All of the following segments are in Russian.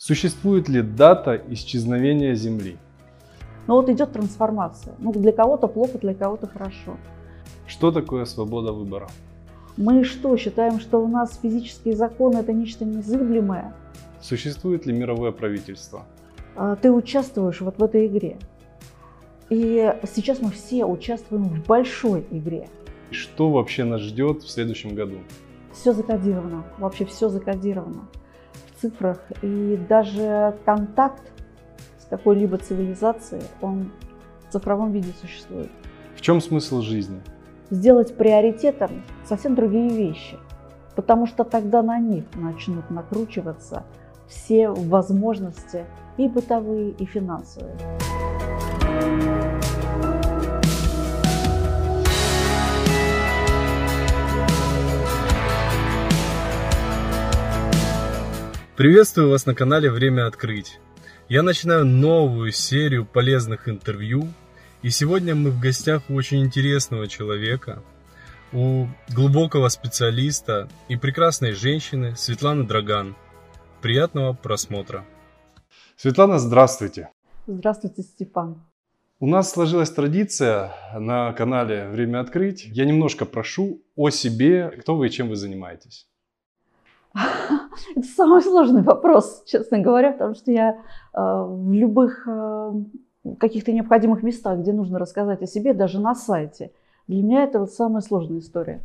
Существует ли дата исчезновения Земли? Но вот идет трансформация. Ну, для кого-то плохо, для кого-то хорошо. Что такое свобода выбора? Мы что, считаем, что у нас физические законы – это нечто незыблемое? Существует ли мировое правительство? А, ты участвуешь вот в этой игре. И сейчас мы все участвуем в большой игре. Что вообще нас ждет в следующем году? Все закодировано, вообще все закодировано цифрах. И даже контакт с какой-либо цивилизацией, он в цифровом виде существует. В чем смысл жизни? Сделать приоритетом совсем другие вещи, потому что тогда на них начнут накручиваться все возможности и бытовые, и финансовые. Приветствую вас на канале «Время открыть». Я начинаю новую серию полезных интервью, и сегодня мы в гостях у очень интересного человека, у глубокого специалиста и прекрасной женщины Светланы Драган. Приятного просмотра. Светлана, здравствуйте. Здравствуйте, Степан. У нас сложилась традиция на канале «Время открыть». Я немножко прошу о себе, кто вы и чем вы занимаетесь. Это самый сложный вопрос, честно говоря, потому что я э, в любых э, каких-то необходимых местах, где нужно рассказать о себе, даже на сайте, для меня это вот самая сложная история.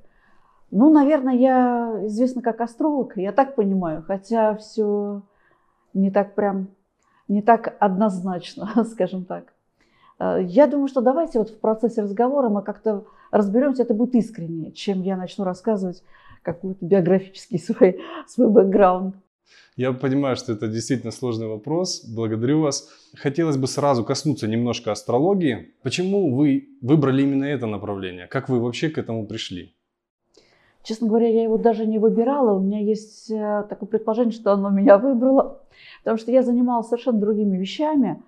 Ну, наверное, я известна как астролог, я так понимаю, хотя все не так прям, не так однозначно, скажем так. Э, я думаю, что давайте вот в процессе разговора мы как-то разберемся, это будет искренне, чем я начну рассказывать какой-то биографический свой, свой бэкграунд. Я понимаю, что это действительно сложный вопрос. Благодарю вас. Хотелось бы сразу коснуться немножко астрологии. Почему вы выбрали именно это направление? Как вы вообще к этому пришли? Честно говоря, я его даже не выбирала. У меня есть э, такое предположение, что оно меня выбрало. Потому что я занималась совершенно другими вещами.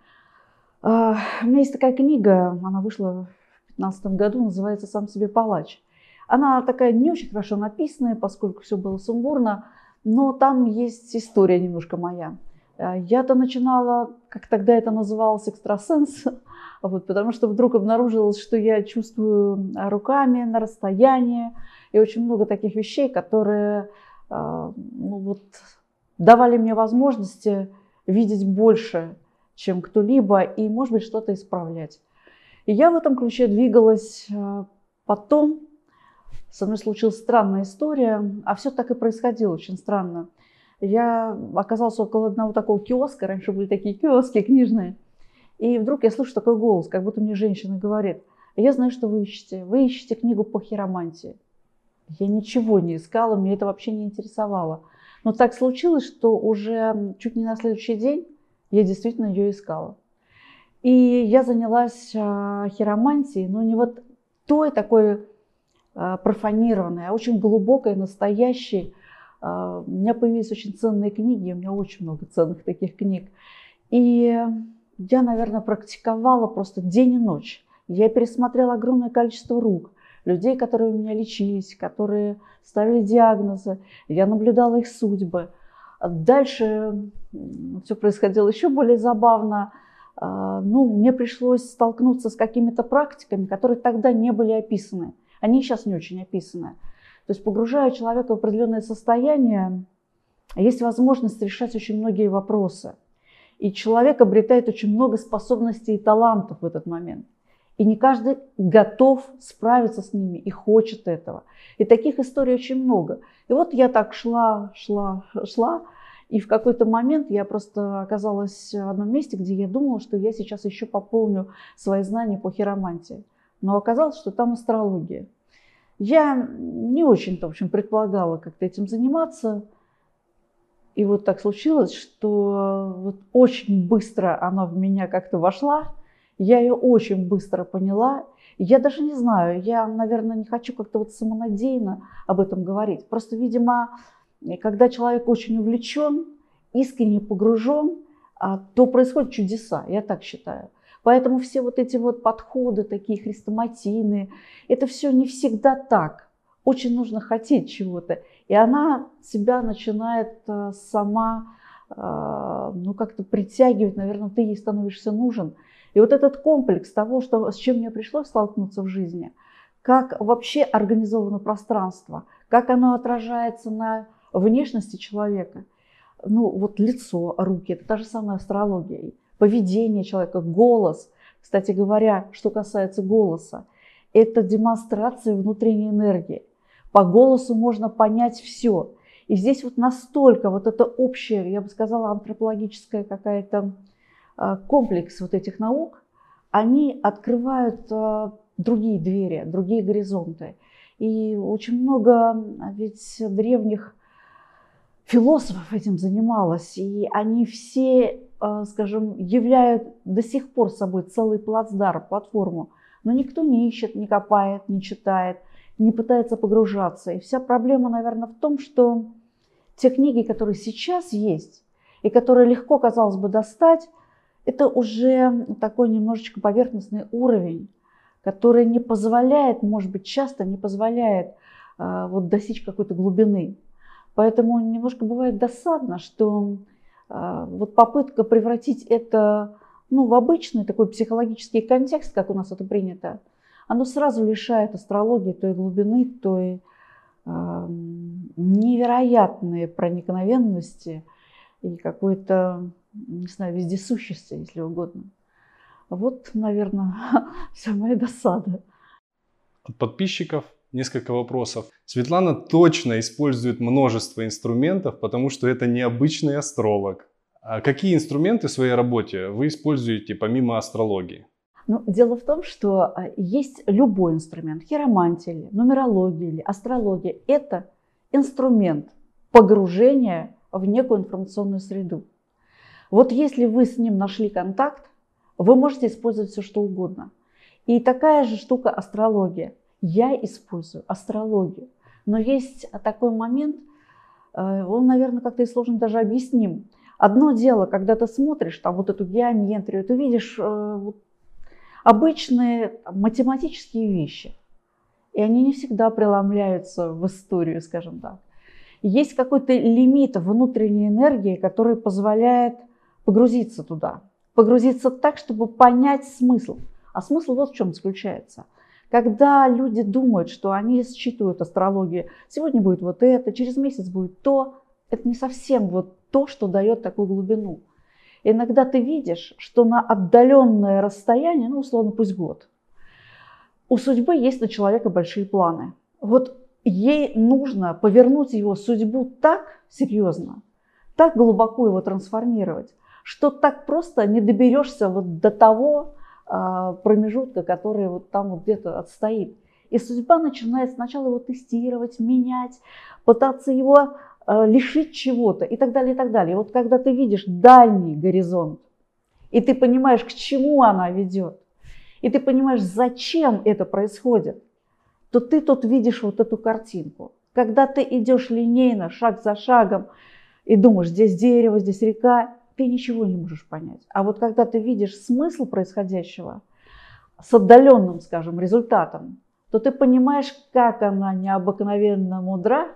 А, у меня есть такая книга, она вышла в 2015 году, называется «Сам себе палач». Она такая не очень хорошо написанная, поскольку все было сумбурно, но там есть история немножко моя. Э, я-то начинала, как тогда это называлось, экстрасенс, вот, потому что вдруг обнаружилось, что я чувствую руками на расстоянии, и очень много таких вещей, которые э, ну, вот, давали мне возможности видеть больше, чем кто-либо, и, может быть, что-то исправлять. И я в этом ключе двигалась э, потом, со мной случилась странная история, а все так и происходило, очень странно. Я оказалась около одного такого киоска, раньше были такие киоски книжные, и вдруг я слышу такой голос, как будто мне женщина говорит, я знаю, что вы ищете, вы ищете книгу по хиромантии. Я ничего не искала, мне это вообще не интересовало. Но так случилось, что уже чуть не на следующий день я действительно ее искала. И я занялась а, хиромантией, но не вот той такой профанированной, а очень глубокой, настоящей. Э, у меня появились очень ценные книги, у меня очень много ценных таких книг. И я, наверное, практиковала просто день и ночь. Я пересмотрела огромное количество рук, людей, которые у меня лечились, которые ставили диагнозы. Я наблюдала их судьбы. Дальше все происходило еще более забавно. Э, ну, мне пришлось столкнуться с какими-то практиками, которые тогда не были описаны. Они сейчас не очень описаны. То есть погружая человека в определенное состояние, есть возможность решать очень многие вопросы. И человек обретает очень много способностей и талантов в этот момент. И не каждый готов справиться с ними и хочет этого. И таких историй очень много. И вот я так шла, шла, шла, и в какой-то момент я просто оказалась в одном месте, где я думала, что я сейчас еще пополню свои знания по хиромантии но оказалось, что там астрология. Я не очень-то, в общем, предполагала как-то этим заниматься. И вот так случилось, что вот очень быстро она в меня как-то вошла. Я ее очень быстро поняла. Я даже не знаю, я, наверное, не хочу как-то вот самонадеянно об этом говорить. Просто, видимо, когда человек очень увлечен, искренне погружен, а, то происходят чудеса, я так считаю. Поэтому все вот эти вот подходы, такие хрестоматийные, это все не всегда так. Очень нужно хотеть чего-то. И она себя начинает э, сама а, ну, как-то притягивает, наверное, ты ей становишься нужен. И вот этот комплекс того, что, с чем мне пришлось столкнуться в жизни, как вообще организовано пространство, как оно отражается на внешности человека. Ну, вот лицо, руки, это та же самая астрология. Поведение человека, голос. Кстати говоря, что касается голоса, это демонстрация внутренней энергии. По голосу можно понять все. И здесь вот настолько вот это общее, я бы сказала, антропологическая какая-то а, комплекс вот этих наук, они открывают а, другие двери, другие горизонты. И очень много ведь древних философов этим занималось, и они все, а, скажем, являют до сих пор собой целый плацдарм, платформу. Но никто не ищет, не копает, не читает, не пытается погружаться. И вся проблема, наверное, в том, что те книги, которые сейчас есть, и которые легко, казалось бы, достать, это уже такой немножечко поверхностный уровень, который не позволяет, может быть, часто не позволяет э, вот достичь какой-то глубины. Поэтому немножко бывает досадно, что э, вот попытка превратить это ну, в обычный такой психологический контекст, как у нас это принято, оно сразу лишает астрологии той глубины, той невероятные проникновенности и какой-то, не знаю, вездесущести, если угодно. Вот, наверное, вся моя досада. От подписчиков несколько вопросов. Светлана точно использует множество инструментов, потому что это необычный астролог. А какие инструменты в своей работе вы используете помимо астрологии? Ну, дело в том, что а, есть любой инструмент, хиромантия или нумерология или астрология. Это инструмент погружения в некую информационную среду. Вот если вы с ним нашли контакт, вы можете использовать все, что угодно. И такая же штука астрология. Я использую астрологию. Но есть такой момент, э, он, наверное, как-то и сложно даже объясним. Одно дело, когда ты смотришь там вот эту геометрию, ты видишь э, вот обычные математические вещи. И они не всегда преломляются в историю, скажем так. Есть какой-то лимит внутренней энергии, который позволяет погрузиться туда. Погрузиться так, чтобы понять смысл. А смысл вот в чем заключается. Когда люди думают, что они считывают астрологию, сегодня будет вот это, через месяц будет то, это не совсем вот то, что дает такую глубину. Иногда ты видишь, что на отдаленное расстояние, ну, условно, пусть год, у судьбы есть на человека большие планы. Вот ей нужно повернуть его судьбу так серьезно, так глубоко его трансформировать, что так просто не доберешься вот до того промежутка, который вот там вот где-то отстоит. И судьба начинает сначала его тестировать, менять, пытаться его Э, лишить чего-то и так далее, и так далее. И вот когда ты видишь дальний горизонт, и ты понимаешь, к чему она ведет, и ты понимаешь, зачем это происходит, то ты тут видишь вот эту картинку. Когда ты идешь линейно, шаг за шагом, и думаешь, здесь дерево, здесь река, ты ничего не можешь понять. А вот когда ты видишь смысл происходящего с отдаленным, скажем, результатом, то ты понимаешь, как она необыкновенно мудра,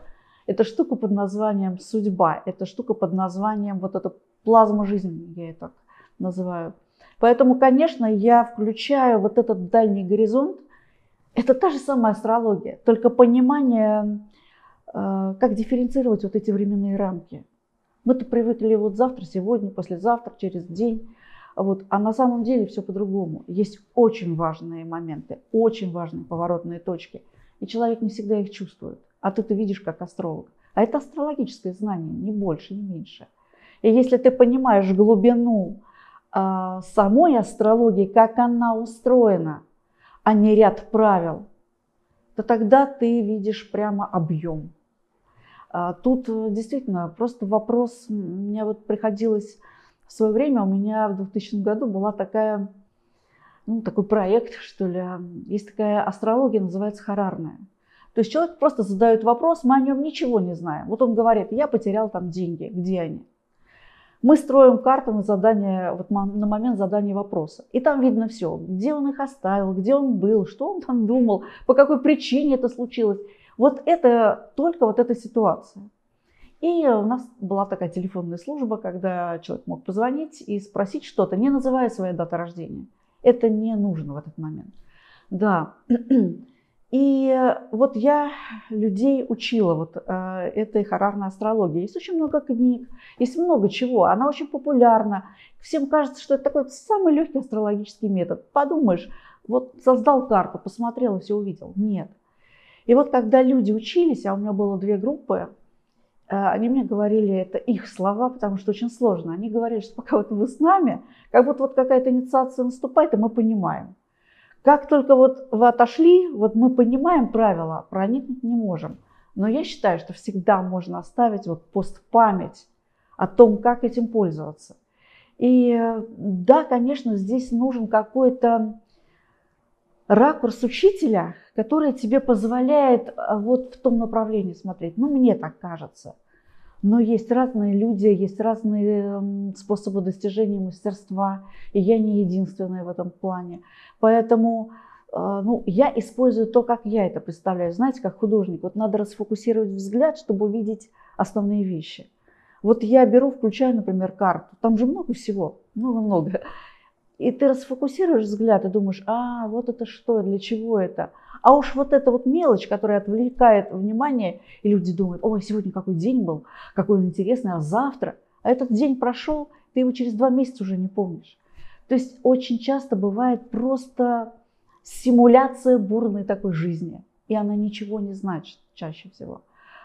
это штука под названием судьба, это штука под названием вот эта плазма жизни, я ее так называю. Поэтому, конечно, я включаю вот этот дальний горизонт. Это та же самая астрология, только понимание, э, как дифференцировать вот эти временные рамки. Мы-то привыкли вот завтра, сегодня, послезавтра, через день. Вот. А на самом деле все по-другому. Есть очень важные моменты, очень важные поворотные точки. И человек не всегда их чувствует а ты это видишь как астролог. А это астрологическое знание, не больше, не меньше. И если ты понимаешь глубину э, самой астрологии, как она устроена, а не ряд правил, то тогда ты видишь прямо объем. А тут э, действительно просто вопрос, мне вот приходилось в свое время, у меня в 2000 году была такая, ну, такой проект, что ли, есть такая астрология, называется харарная. То есть человек просто задает вопрос, мы о нем ничего не знаем. Вот он говорит, я потерял там деньги, где они? Мы строим карту на задание, вот на момент задания вопроса. И там видно все, где он их оставил, где он был, что он там думал, по какой причине это случилось. Вот это только вот эта ситуация. И у нас была такая телефонная служба, когда человек мог позвонить и спросить что-то, не называя своей даты рождения. Это не нужно в этот момент. Да. И вот я людей учила вот э, этой харарной астрологии. Есть очень много книг, есть много чего. Она очень популярна. Всем кажется, что это такой самый легкий астрологический метод. Подумаешь, вот создал карту, посмотрел и все увидел. Нет. И вот когда люди учились, а у меня было две группы, э, они мне говорили, это их слова, потому что очень сложно. Они говорили, что пока вот вы с нами, как будто вот какая-то инициация наступает, и мы понимаем. Как только вот вы отошли, вот мы понимаем правила, проникнуть не можем. Но я считаю, что всегда можно оставить вот постпамять о том, как этим пользоваться. И да, конечно, здесь нужен какой-то ракурс учителя, который тебе позволяет а, вот в том направлении смотреть. Ну, мне так кажется. Но есть разные люди, есть разные способы достижения мастерства, и я не единственная в этом плане. Поэтому а, ну, я использую то, как я это представляю. Знаете, как художник, вот надо расфокусировать взгляд, чтобы увидеть основные вещи. Вот я беру, включаю, например, карту, там же много всего, много-много. И ты расфокусируешь взгляд и думаешь, а, вот это что, для чего это? А уж вот эта вот мелочь, которая отвлекает внимание, и люди думают, ой, сегодня какой день был, какой он интересный, а завтра? А этот день прошел, ты его через два месяца уже не помнишь. То есть очень часто бывает просто симуляция бурной такой жизни, и она ничего не значит чаще всего.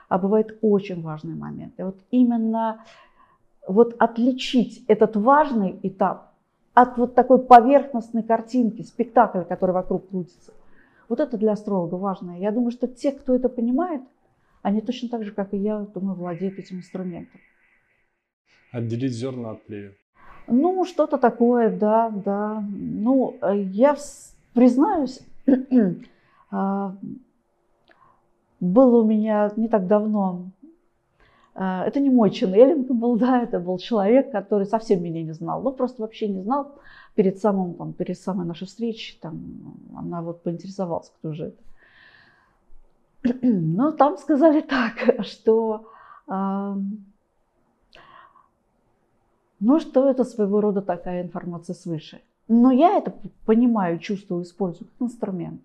А бывает очень важный момент. И вот именно вот отличить этот важный этап от вот такой поверхностной картинки, спектакля, который вокруг крутится. Вот это для астролога важно. Я думаю, что те, кто это понимает, они точно так же, как и я, думаю, владеют этим инструментом. Отделить зерна от плевел. Ну, что-то такое, да, да. Ну, я признаюсь, а, было у меня не так давно это не мой ченнелинг был, да, это был человек, который совсем меня не знал, ну просто вообще не знал. Перед, самым, там, перед самой нашей встречей там, она вот поинтересовалась, кто же это. Но там сказали так, что, ну что это своего рода такая информация свыше. Но я это понимаю, чувствую, использую как инструмент.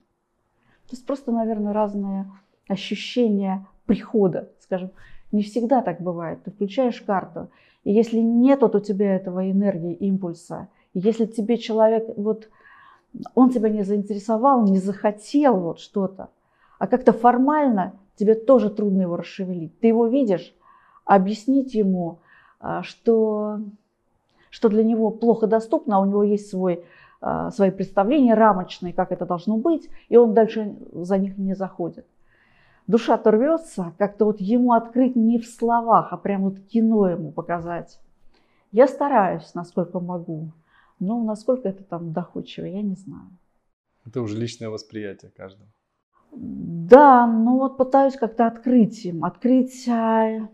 То есть просто, наверное, разные ощущения прихода, скажем, не всегда так бывает. Ты включаешь карту, и если нет вот у тебя этого энергии, импульса, если тебе человек, вот он тебя не заинтересовал, не захотел вот что-то, а как-то формально тебе тоже трудно его расшевелить. Ты его видишь, объяснить ему, а, что, что для него плохо доступно, а у него есть свой, а, свои представления рамочные, как это должно быть, и он дальше за них не заходит душа-то рвется, как-то вот ему открыть не в словах, а прям вот кино ему показать. Я стараюсь, насколько могу, но насколько это там доходчиво, я не знаю. Это уже личное восприятие каждого. Да, ну вот пытаюсь как-то открыть им, открыть, а,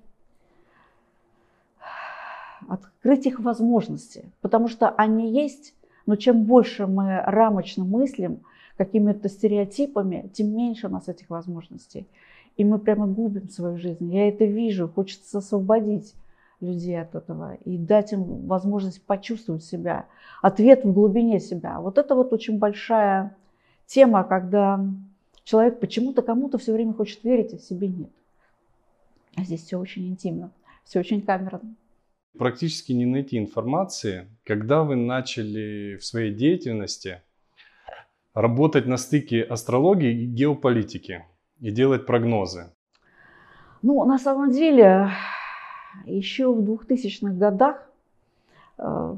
открыть их возможности, потому что они есть, но чем больше мы рамочно мыслим, какими-то стереотипами, тем меньше у нас этих возможностей. И мы прямо губим свою жизнь. Я это вижу, хочется освободить людей от этого и дать им возможность почувствовать себя, ответ в глубине себя. Вот это вот очень большая тема, когда человек почему-то кому-то все время хочет верить, а себе нет. А здесь все очень интимно, все очень камерно. Практически не найти информации, когда вы начали в своей деятельности работать на стыке астрологии и геополитики и делать прогнозы? Ну, на самом деле, еще в 2000-х годах э,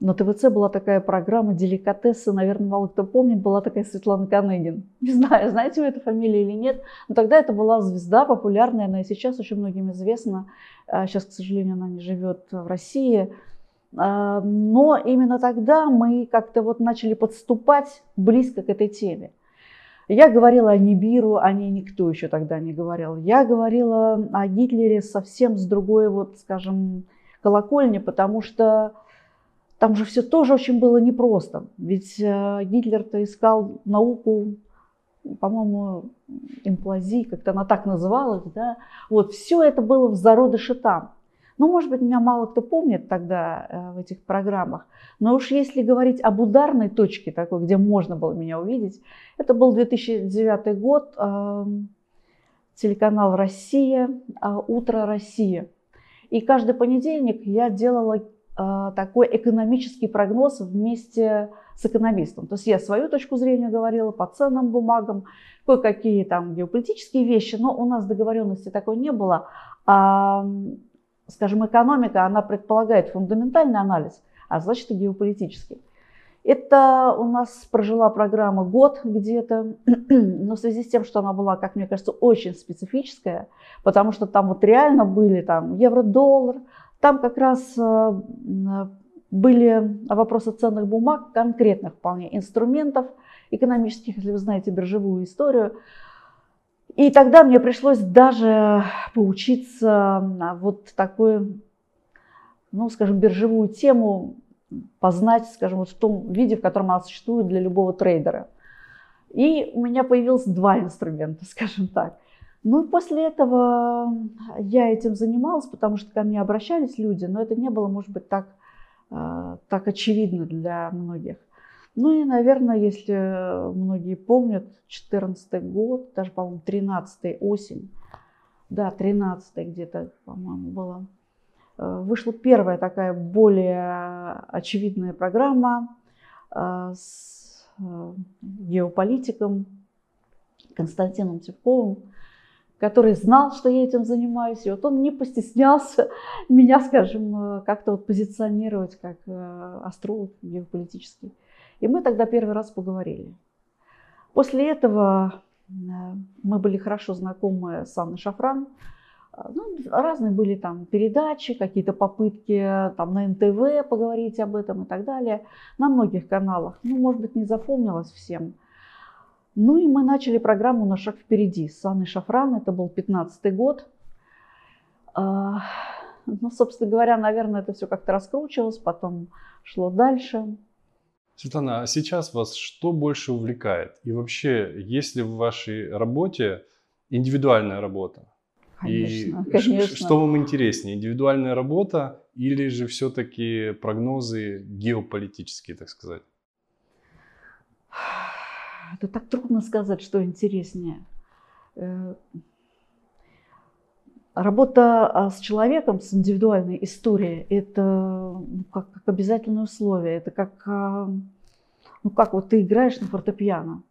на ТВЦ была такая программа «Деликатесы», наверное, мало кто помнит, была такая Светлана Каныгин. Не знаю, знаете вы эту фамилию или нет, но тогда это была звезда популярная, она и сейчас очень многим известна. Сейчас, к сожалению, она не живет в России. Но именно тогда мы как-то вот начали подступать близко к этой теме. Я говорила о Нибиру, о ней никто еще тогда не говорил. Я говорила о Гитлере совсем с другой, вот, скажем, колокольни, потому что там же все тоже очень было непросто. Ведь э, Гитлер-то искал науку по-моему, имплазии, как-то она так называлась, да. Вот, все это было в зародыше там. Ну, может быть, меня мало кто помнит тогда э, в этих программах, но уж если говорить об ударной точке такой, где можно было меня увидеть, это был 2009 год, э, телеканал «Россия», э, «Утро России». И каждый понедельник я делала э, такой экономический прогноз вместе с экономистом. То есть я свою точку зрения говорила по ценным бумагам, кое-какие там геополитические вещи, но у нас договоренности такой не было. Скажем, экономика, она предполагает фундаментальный анализ, а значит и геополитический. Это у нас прожила программа год где-то, но в связи с тем, что она была, как мне кажется, очень специфическая, потому что там вот реально были там евро-доллар, там как раз э, были вопросы ценных бумаг, конкретных вполне инструментов экономических, если вы знаете биржевую историю, и тогда мне пришлось даже поучиться вот такой, ну, скажем, биржевую тему познать, скажем, вот в том виде, в котором она существует для любого трейдера. И у меня появилось два инструмента, скажем так. Ну и после этого я этим занималась, потому что ко мне обращались люди, но это не было, может быть, так, а, так очевидно для многих. Ну и, наверное, если многие помнят, 14 год, даже, по-моему, 13 осень, да, 13 где-то, по-моему, было, э, вышла первая такая более очевидная программа э, с э, геополитиком Константином Тевковым, который знал, что я этим занимаюсь, и вот он не постеснялся меня, скажем, как-то вот позиционировать как астролог геополитический. И мы тогда первый раз поговорили. После этого э, мы были хорошо знакомы с Анной Шафран. Э, ну, разные были там передачи, какие-то попытки там на НТВ поговорить об этом и так далее. На многих каналах. Ну, может быть, не запомнилось всем. Ну и мы начали программу «На шаг впереди» с Анной Шафран. Это был 15 год. Э, ну, собственно говоря, наверное, это все как-то раскручивалось, потом шло дальше. Светлана, а сейчас вас что больше увлекает? И вообще, есть ли в вашей работе индивидуальная работа? Конечно, и конечно. Что вам интереснее, индивидуальная работа или же все-таки прогнозы геополитические, так сказать? Это так трудно сказать, что интереснее. Работа а, с человеком, с индивидуальной историей, это ну, как, как обязательное условие. Это как, а, ну, как вот ты играешь на фортепиано.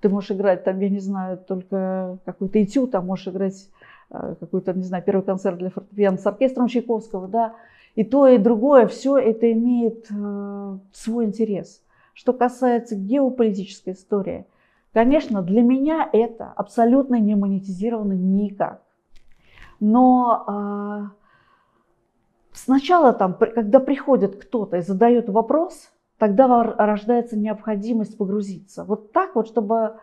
Ты можешь играть там, я не знаю, только какой-то этюд, а можешь играть а, какой-то, не знаю, первый концерт для фортепиано с оркестром Чайковского, да. И то, и другое, все это имеет э, свой интерес. Что касается геополитической истории, конечно, для меня это абсолютно не монетизировано никак. Но э, сначала там, когда приходит кто-то и задает вопрос, тогда рождается необходимость погрузиться. Вот так вот, чтобы,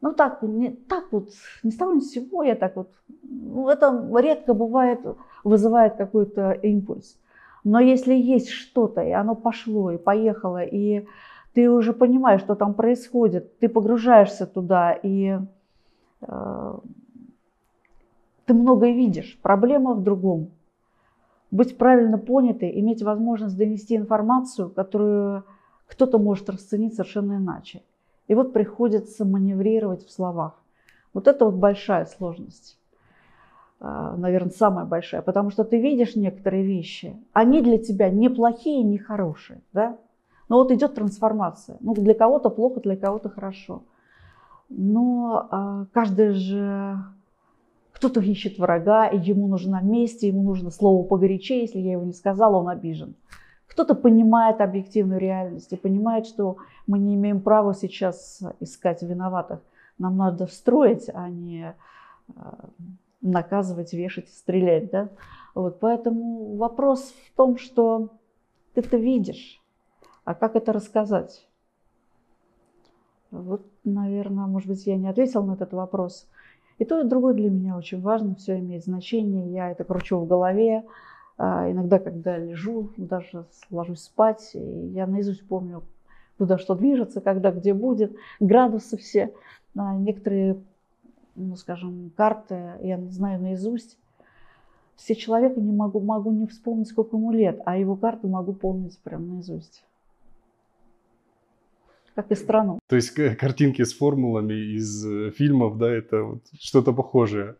ну так, не, так вот, ни с того ни с сего, я так вот, ну, это редко бывает, вызывает какой-то импульс. Но если есть что-то, и оно пошло, и поехало, и ты уже понимаешь, что там происходит, ты погружаешься туда, и э, ты многое видишь. Проблема в другом. Быть правильно понятой, иметь возможность донести информацию, которую кто-то может расценить совершенно иначе. И вот приходится маневрировать в словах. Вот это вот большая сложность. А, Наверное, самая большая. Потому что ты видишь некоторые вещи, они для тебя не плохие, не хорошие. Да? Но вот идет трансформация. Ну, для кого-то плохо, для кого-то хорошо. Но а, каждый же кто-то ищет врага, и ему нужна месть, ему нужно слово погорячее, если я его не сказала, он обижен. Кто-то понимает объективную реальность и понимает, что мы не имеем права сейчас искать виноватых. Нам надо встроить, а не э, наказывать, вешать, стрелять. Да? Вот, поэтому вопрос в том, что ты это видишь, а как это рассказать? Вот, наверное, может быть, я не ответила на этот вопрос. И то, и другое для меня очень важно, все имеет значение, я это кручу в голове. А иногда, когда лежу, даже ложусь спать, и я наизусть помню куда что движется, когда где будет, градусы все. А некоторые, ну, скажем, карты я знаю наизусть. Все человека не могу, могу не вспомнить, сколько ему лет, а его карты могу помнить прям наизусть. Как и страну. То есть картинки с формулами из э, фильмов, да, это вот что-то похожее.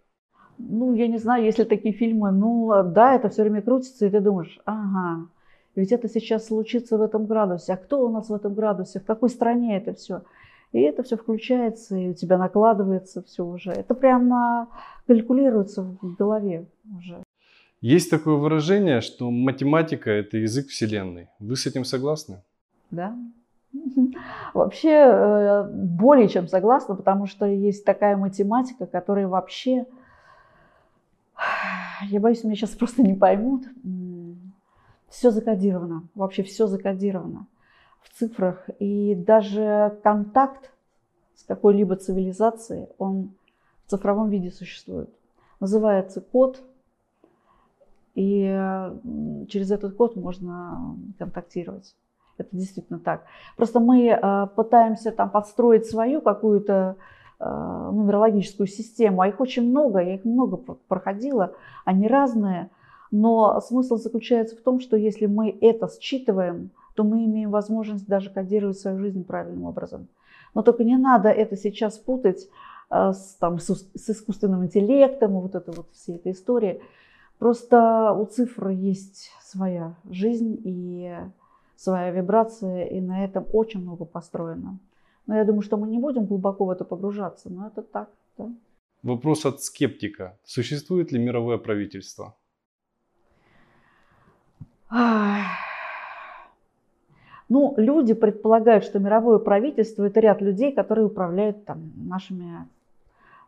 Ну, я не знаю, если такие фильмы, ну, да, это все время крутится, и ты думаешь, ага, ведь это сейчас случится в этом градусе. А кто у нас в этом градусе? В какой стране это все? И это все включается, и у тебя накладывается все уже. Это прямо калькулируется в голове уже. Есть такое выражение, что математика – это язык Вселенной. Вы с этим согласны? Да. Вообще э, более чем согласна, потому что есть такая математика, которая вообще, я боюсь, меня сейчас просто не поймут, все закодировано, вообще все закодировано в цифрах. И даже контакт с какой-либо цивилизацией, он в цифровом виде существует. Называется код, и через этот код можно контактировать. Это действительно так. Просто мы э, пытаемся там подстроить свою какую-то э, нумерологическую систему, а их очень много, я их много проходила, они разные – но смысл заключается в том, что если мы это считываем, то мы имеем возможность даже кодировать свою жизнь правильным образом. Но только не надо это сейчас путать э, с, там, с, искусственным интеллектом, вот это вот всей этой истории. Просто у цифры есть своя жизнь и своя вибрация, и на этом очень много построено. Но я думаю, что мы не будем глубоко в это погружаться, но это так. Да? Вопрос от скептика. Существует ли мировое правительство? Ну, люди предполагают, что мировое правительство – это ряд людей, которые управляют там, нашими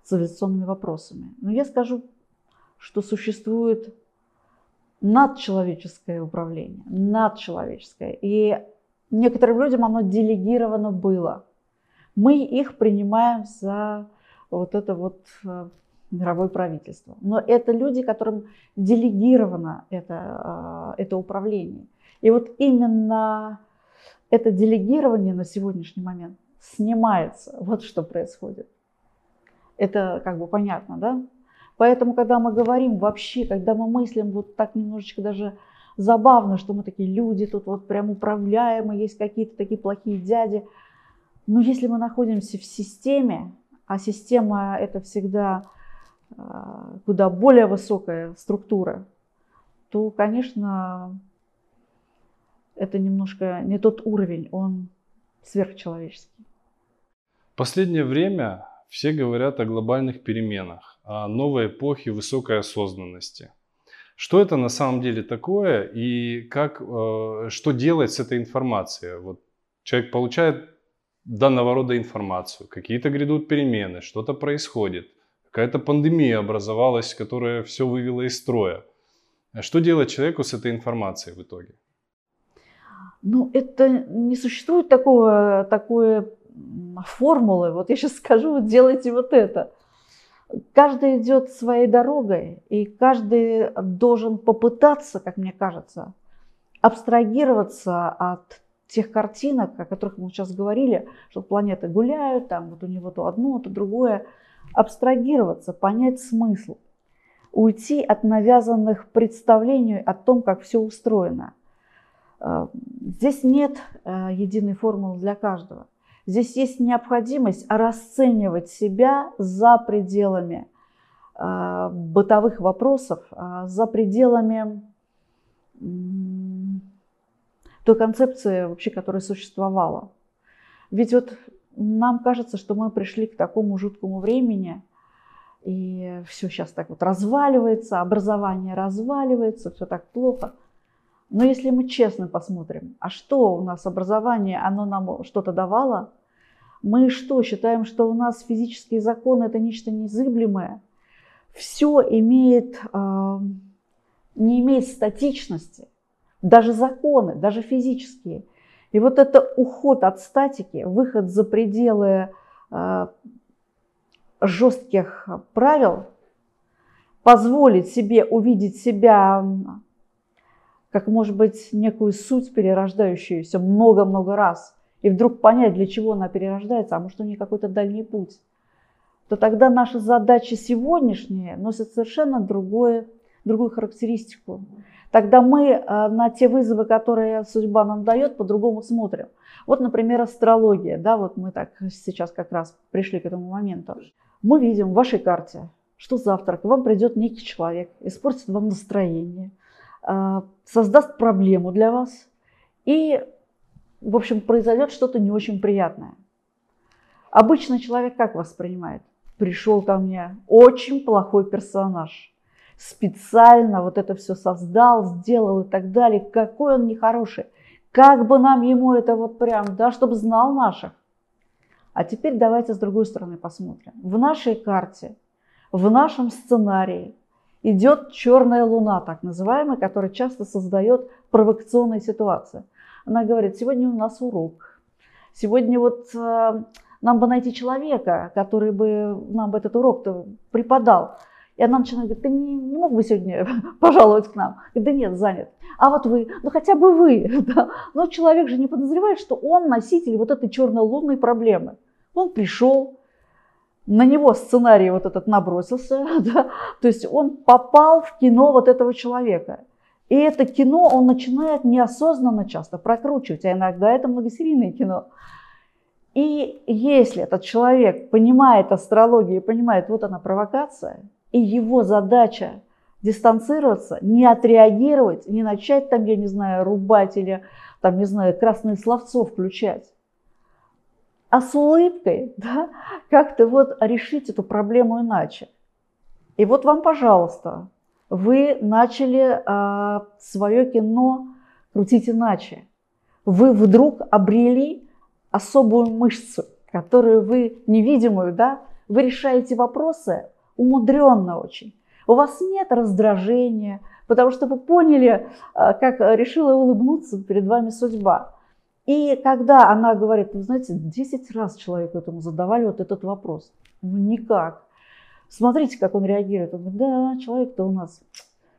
цивилизационными вопросами. Но я скажу, что существует надчеловеческое управление, надчеловеческое. И некоторым людям оно делегировано было. Мы их принимаем за вот это вот э, мировое правительство. Но это люди, которым делегировано это, а, это управление. И вот именно это делегирование на сегодняшний момент снимается. Вот что происходит. Это как бы понятно, да? Поэтому, когда мы говорим вообще, когда мы мыслим вот так немножечко даже забавно, что мы такие люди тут вот прям управляемые, есть какие-то такие плохие дяди. Но если мы находимся в системе, а система это всегда а, куда более высокая структура, то, конечно, это немножко не тот уровень, он сверхчеловеческий. Последнее время все говорят о глобальных переменах, новой эпохе высокой осознанности. Что это на самом деле такое и как, э, что делать с этой информацией? Вот человек получает данного рода информацию, какие-то грядут перемены, что-то происходит – какая-то пандемия образовалась, которая все вывела из строя. А что делать человеку с этой информацией в итоге? Ну, это не существует такого, такой формулы. Вот я сейчас скажу, вот делайте вот это. Каждый идет своей дорогой, и каждый должен попытаться, как мне кажется, абстрагироваться от тех картинок, о которых мы сейчас говорили, что планеты гуляют, там вот у него то одно, то другое абстрагироваться, понять смысл, уйти от навязанных представлений о том, как все устроено. Э, здесь нет э, единой формулы для каждого. Здесь есть необходимость расценивать себя за пределами э, бытовых вопросов, за пределами той концепции, вообще, которая существовала. Ведь вот нам кажется, что мы пришли к такому жуткому времени, и все сейчас так вот разваливается, образование разваливается, все так плохо. Но если мы честно посмотрим, а что у нас образование, оно нам что-то давало? Мы что, считаем, что у нас физические законы это нечто незыблемое? Все имеет, э, не имеет статичности, даже законы, даже физические – и вот это уход от статики, выход за пределы э, жестких правил, позволить себе увидеть себя как, может быть, некую суть, перерождающуюся много-много раз, и вдруг понять, для чего она перерождается, а может у нее какой-то дальний путь, то тогда наши задачи сегодняшние носят совершенно другое, другую характеристику. Тогда мы э, на те вызовы, которые судьба нам дает, по-другому смотрим. Вот, например, астрология. Да, вот мы так сейчас как раз пришли к этому моменту. Мы видим в вашей карте, что завтра к вам придет некий человек, испортит вам настроение, создаст проблему для вас и в общем, произойдет что-то не очень приятное. Обычно человек как воспринимает? Пришел ко мне очень плохой персонаж. Специально вот это все создал, сделал и так далее. Какой он нехороший. Как бы нам ему это вот прям, да, чтобы знал наших. А теперь давайте с другой стороны посмотрим. В нашей карте, в нашем сценарии идет черная луна, так называемая, которая часто создает провокационные ситуации. Она говорит, сегодня у нас урок. Сегодня вот э, нам бы найти человека, который бы нам бы этот урок преподал. И она начинает говорить, ты не, не мог бы сегодня пожаловать к нам? Говорит, да нет, занят. А вот вы, ну хотя бы вы. Да? Но человек же не подозревает, что он носитель вот этой черно-лунной проблемы. Он пришел, на него сценарий вот этот набросился, да? то есть он попал в кино вот этого человека. И это кино он начинает неосознанно часто прокручивать, а иногда это многосерийное кино. И если этот человек понимает астрологию, понимает, вот она провокация, и его задача дистанцироваться, не отреагировать, не начать там, я не знаю, рубать или там, не знаю, красные словцо включать, а с улыбкой, да, как-то вот решить эту проблему иначе. И вот вам, пожалуйста, вы начали а, свое кино крутить иначе. Вы вдруг обрели особую мышцу, которую вы невидимую, да, вы решаете вопросы умудренно очень. У вас нет раздражения, потому что вы поняли, а, как решила улыбнуться перед вами судьба. И когда она говорит, вы знаете, 10 раз человеку этому задавали вот этот вопрос. Ну никак. Смотрите, как он реагирует. Он говорит, да, человек-то у нас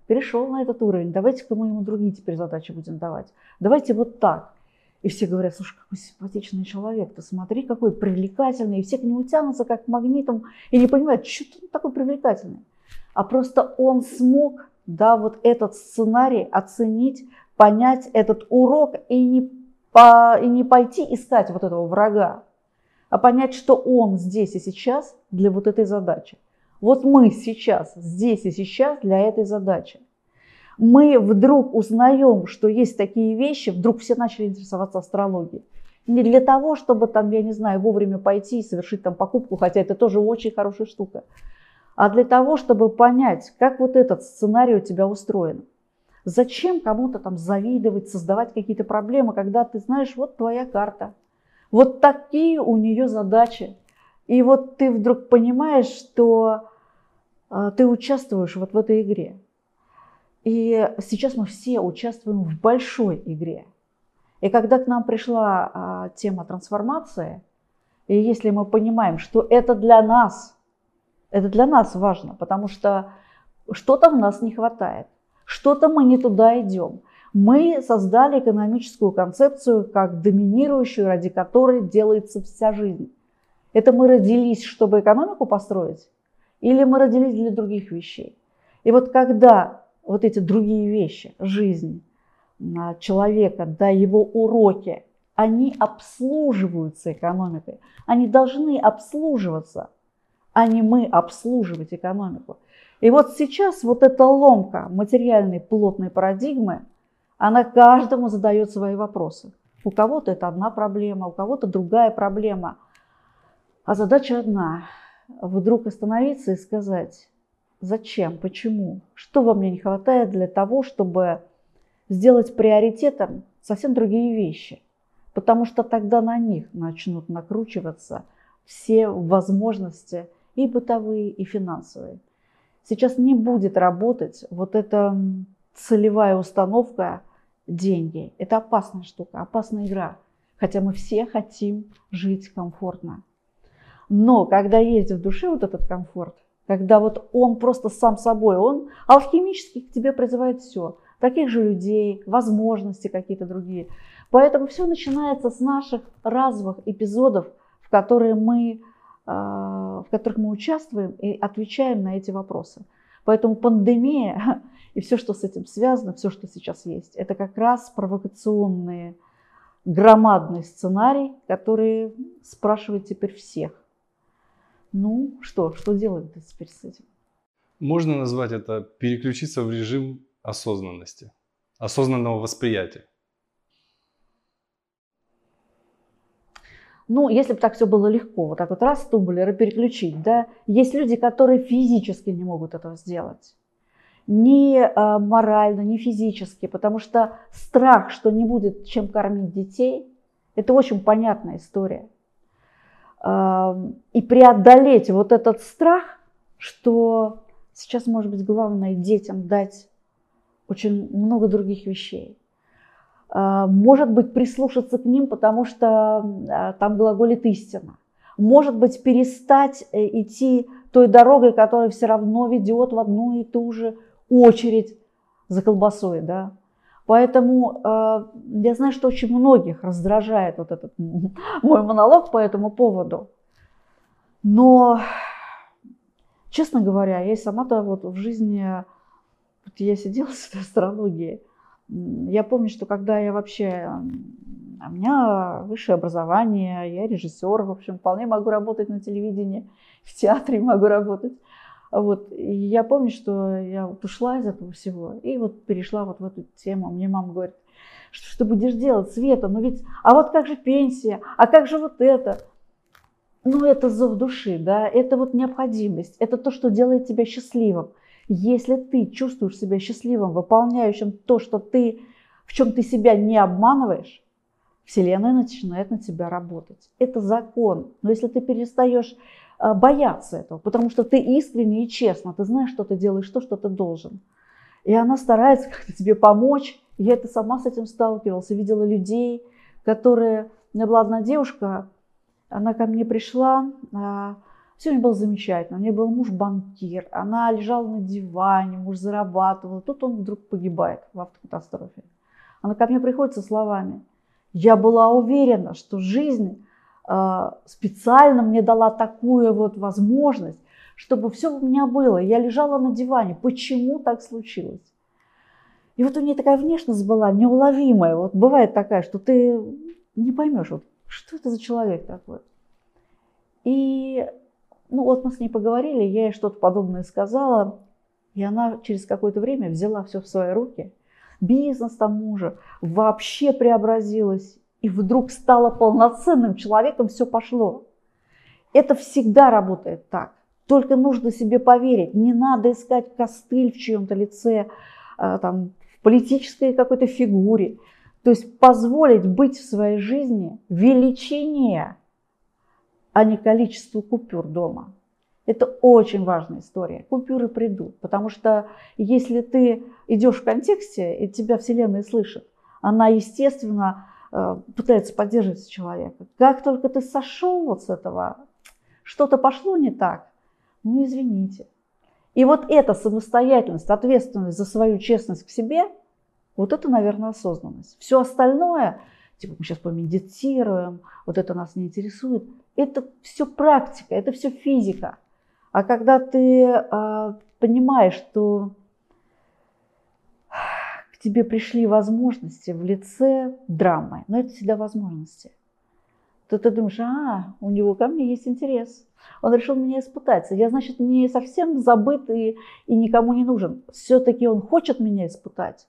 перешел на этот уровень, давайте-ка мы ему другие теперь задачи будем давать. Давайте вот так. И все говорят, слушай, какой симпатичный человек, ты смотри, какой привлекательный. И все к нему тянутся как к магнитам и не понимают, что он такой привлекательный. А просто он смог, да, вот этот сценарий оценить, понять этот урок и не, по, и не пойти искать вот этого врага, а понять, что он здесь и сейчас для вот этой задачи. Вот мы сейчас, здесь и сейчас для этой задачи. Мы вдруг узнаем, что есть такие вещи, вдруг все начали интересоваться астрологией. Не для того, чтобы там, я не знаю, вовремя пойти и совершить там покупку, хотя это тоже очень хорошая штука, а для того, чтобы понять, как вот этот сценарий у тебя устроен. Зачем кому-то там завидовать, создавать какие-то проблемы, когда ты знаешь, вот твоя карта, вот такие у нее задачи, и вот ты вдруг понимаешь, что а, ты участвуешь вот в этой игре. И сейчас мы все участвуем в большой игре. И когда к нам пришла а, тема трансформации, и если мы понимаем, что это для нас, это для нас важно, потому что что-то в нас не хватает, что-то мы не туда идем. Мы создали экономическую концепцию как доминирующую, ради которой делается вся жизнь. Это мы родились, чтобы экономику построить? Или мы родились для других вещей? И вот когда вот эти другие вещи, жизнь а, человека, да, его уроки, они обслуживаются экономикой, они должны обслуживаться, а не мы обслуживать экономику. И вот сейчас вот эта ломка материальной плотной парадигмы, она каждому задает свои вопросы. У кого-то это одна проблема, у кого-то другая проблема – а задача одна – вдруг остановиться и сказать, зачем, почему, что во мне не хватает для того, чтобы сделать приоритетом совсем другие вещи. Потому что тогда на них начнут накручиваться все возможности и бытовые, и финансовые. Сейчас не будет работать вот эта целевая установка деньги. Это опасная штука, опасная игра. Хотя мы все хотим жить комфортно. Но когда есть в душе вот этот комфорт, когда вот он просто сам собой, он алхимически к тебе призывает все. таких же людей, возможности какие-то другие. Поэтому все начинается с наших разовых эпизодов, в которые мы, в которых мы участвуем и отвечаем на эти вопросы. Поэтому пандемия и все, что с этим связано, все, что сейчас есть, это как раз провокационные, громадный сценарий, который спрашивает теперь всех. Ну что, что делать теперь с этим? Можно назвать это переключиться в режим осознанности, осознанного восприятия. Ну, если бы так все было легко, вот так вот раз тумблер и переключить, да, есть люди, которые физически не могут этого сделать. Ни э, морально, ни физически, потому что страх, что не будет чем кормить детей, это очень понятная история. Э, и преодолеть вот этот страх, что сейчас, может быть, главное детям дать очень много других вещей. А, может быть, прислушаться к ним, потому что а, там глаголит истина. Может быть, перестать э, идти той дорогой, которая все равно ведет в одну и ту же очередь за колбасой. Да? Поэтому э, я знаю, что очень многих раздражает вот этот мой монолог по этому поводу. Но, честно говоря, я сама-то вот в жизни, вот я сидела с этой астрологией, я помню, что когда я вообще... У меня высшее образование, я режиссер, в общем, вполне могу работать на телевидении, в театре могу работать. Вот. И я помню, что я вот ушла из этого всего и вот перешла вот в эту тему. Мне мама говорит, что, что будешь делать, Света, ну ведь, а вот как же пенсия, а как же вот это? Ну, это зов души, да, это вот необходимость, это то, что делает тебя счастливым. Если ты чувствуешь себя счастливым, выполняющим то, что ты, в чем ты себя не обманываешь, Вселенная начинает на тебя работать. Это закон. Но если ты перестаешь э, бояться этого, потому что ты искренне и честно, ты знаешь, что ты делаешь, то, что ты должен. И она старается как-то тебе помочь. Я это сама с этим сталкивалась. Видела людей, которые... У меня была одна девушка, она ко мне пришла, нее было замечательно. У нее был муж банкир, она лежала на диване, муж зарабатывал. Тут он вдруг погибает в автокатастрофе. Она ко мне приходит со словами. Я была уверена, что жизнь э, специально мне дала такую вот возможность, чтобы все у меня было. Я лежала на диване. Почему так случилось? И вот у нее такая внешность была неуловимая. Вот бывает такая, что ты не поймешь, вот, что это за человек такой. И ну вот мы с ней поговорили, я ей что-то подобное сказала, и она через какое-то время взяла все в свои руки. Бизнес там мужа вообще преобразилась и вдруг стала полноценным человеком, все пошло. Это всегда работает так. Только нужно себе поверить. Не надо искать костыль в чьем-то лице, а, там, в политической какой-то фигуре. То есть позволить быть в своей жизни величине а не количеству купюр дома. Это очень важная история. Купюры придут, потому что если ты идешь в контексте, и тебя Вселенная слышит, она, естественно, э, пытается поддерживать человека. Как только ты сошел вот с этого, что-то пошло не так, ну извините. И вот эта самостоятельность, ответственность за свою честность к себе, вот это, наверное, осознанность. Все остальное, типа мы сейчас помедитируем, вот это нас не интересует, это все практика, это все физика. А когда ты а, понимаешь, что к тебе пришли возможности в лице драмы, но это всегда возможности, то ты думаешь, а, у него ко мне есть интерес. Он решил меня испытать. Я, значит, не совсем забыт и, и никому не нужен. Все-таки он хочет меня испытать.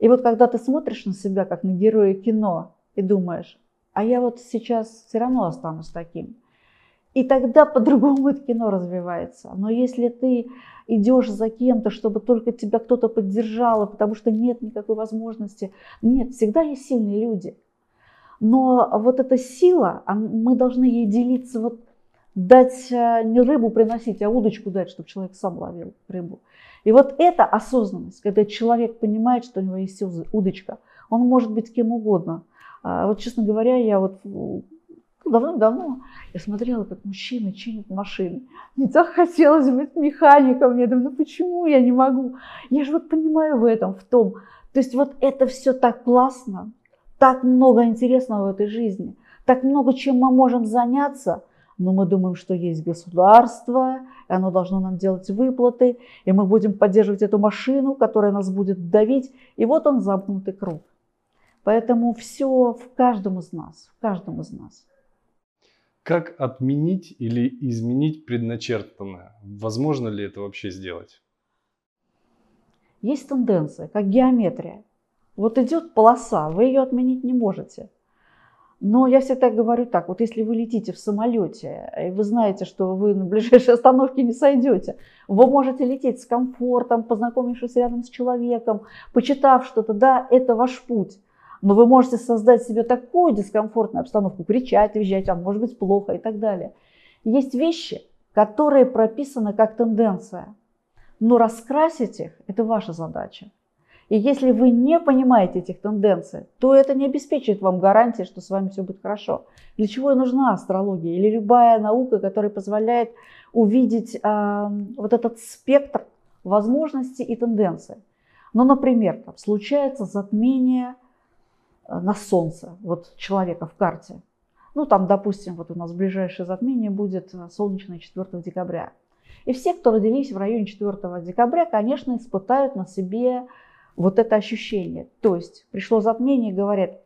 И вот когда ты смотришь на себя, как на героя кино, и думаешь, а я вот сейчас все равно останусь таким. И тогда по-другому это кино развивается. Но если ты идешь за кем-то, чтобы только тебя кто-то поддержал, потому что нет никакой возможности, нет, всегда есть сильные люди. Но вот эта сила, мы должны ей делиться, вот дать э, не рыбу приносить, а удочку дать, чтобы человек сам ловил рыбу. И вот эта осознанность, когда человек понимает, что у него есть удочка, он может быть кем угодно, а вот, честно говоря, я вот ну, давно-давно я смотрела, как мужчины чинят машины. Мне так хотелось быть механиком. Я думаю, ну почему я не могу? Я же вот понимаю в этом, в том. То есть вот это все так классно, так много интересного в этой жизни, так много чем мы можем заняться, но мы думаем, что есть государство, и оно должно нам делать выплаты, и мы будем поддерживать эту машину, которая нас будет давить, и вот он замкнутый круг. Поэтому все в каждом из нас, в каждом из нас. Как отменить или изменить предначертанное? Возможно ли это вообще сделать? Есть тенденция, как геометрия. Вот идет полоса, вы ее отменить не можете. Но я всегда говорю так, вот если вы летите в самолете, и вы знаете, что вы на ближайшей остановке не сойдете, вы можете лететь с комфортом, познакомившись рядом с человеком, почитав что-то, да, это ваш путь. Но вы можете создать себе такую дискомфортную обстановку, кричать, визжать, а может быть плохо и так далее. Есть вещи, которые прописаны как тенденция, но раскрасить их – это ваша задача. И если вы не понимаете этих тенденций, то это не обеспечит вам гарантии, что с вами все будет хорошо. Для чего и нужна астрология или любая наука, которая позволяет увидеть э, вот этот спектр возможностей и тенденций. Ну, например, там, случается затмение э, на Солнце, вот человека в карте. Ну, там, допустим, вот у нас ближайшее затмение будет э, солнечное 4 декабря. И все, кто родились в районе 4 декабря, конечно, испытают на себе вот это ощущение. То есть пришло затмение, говорят,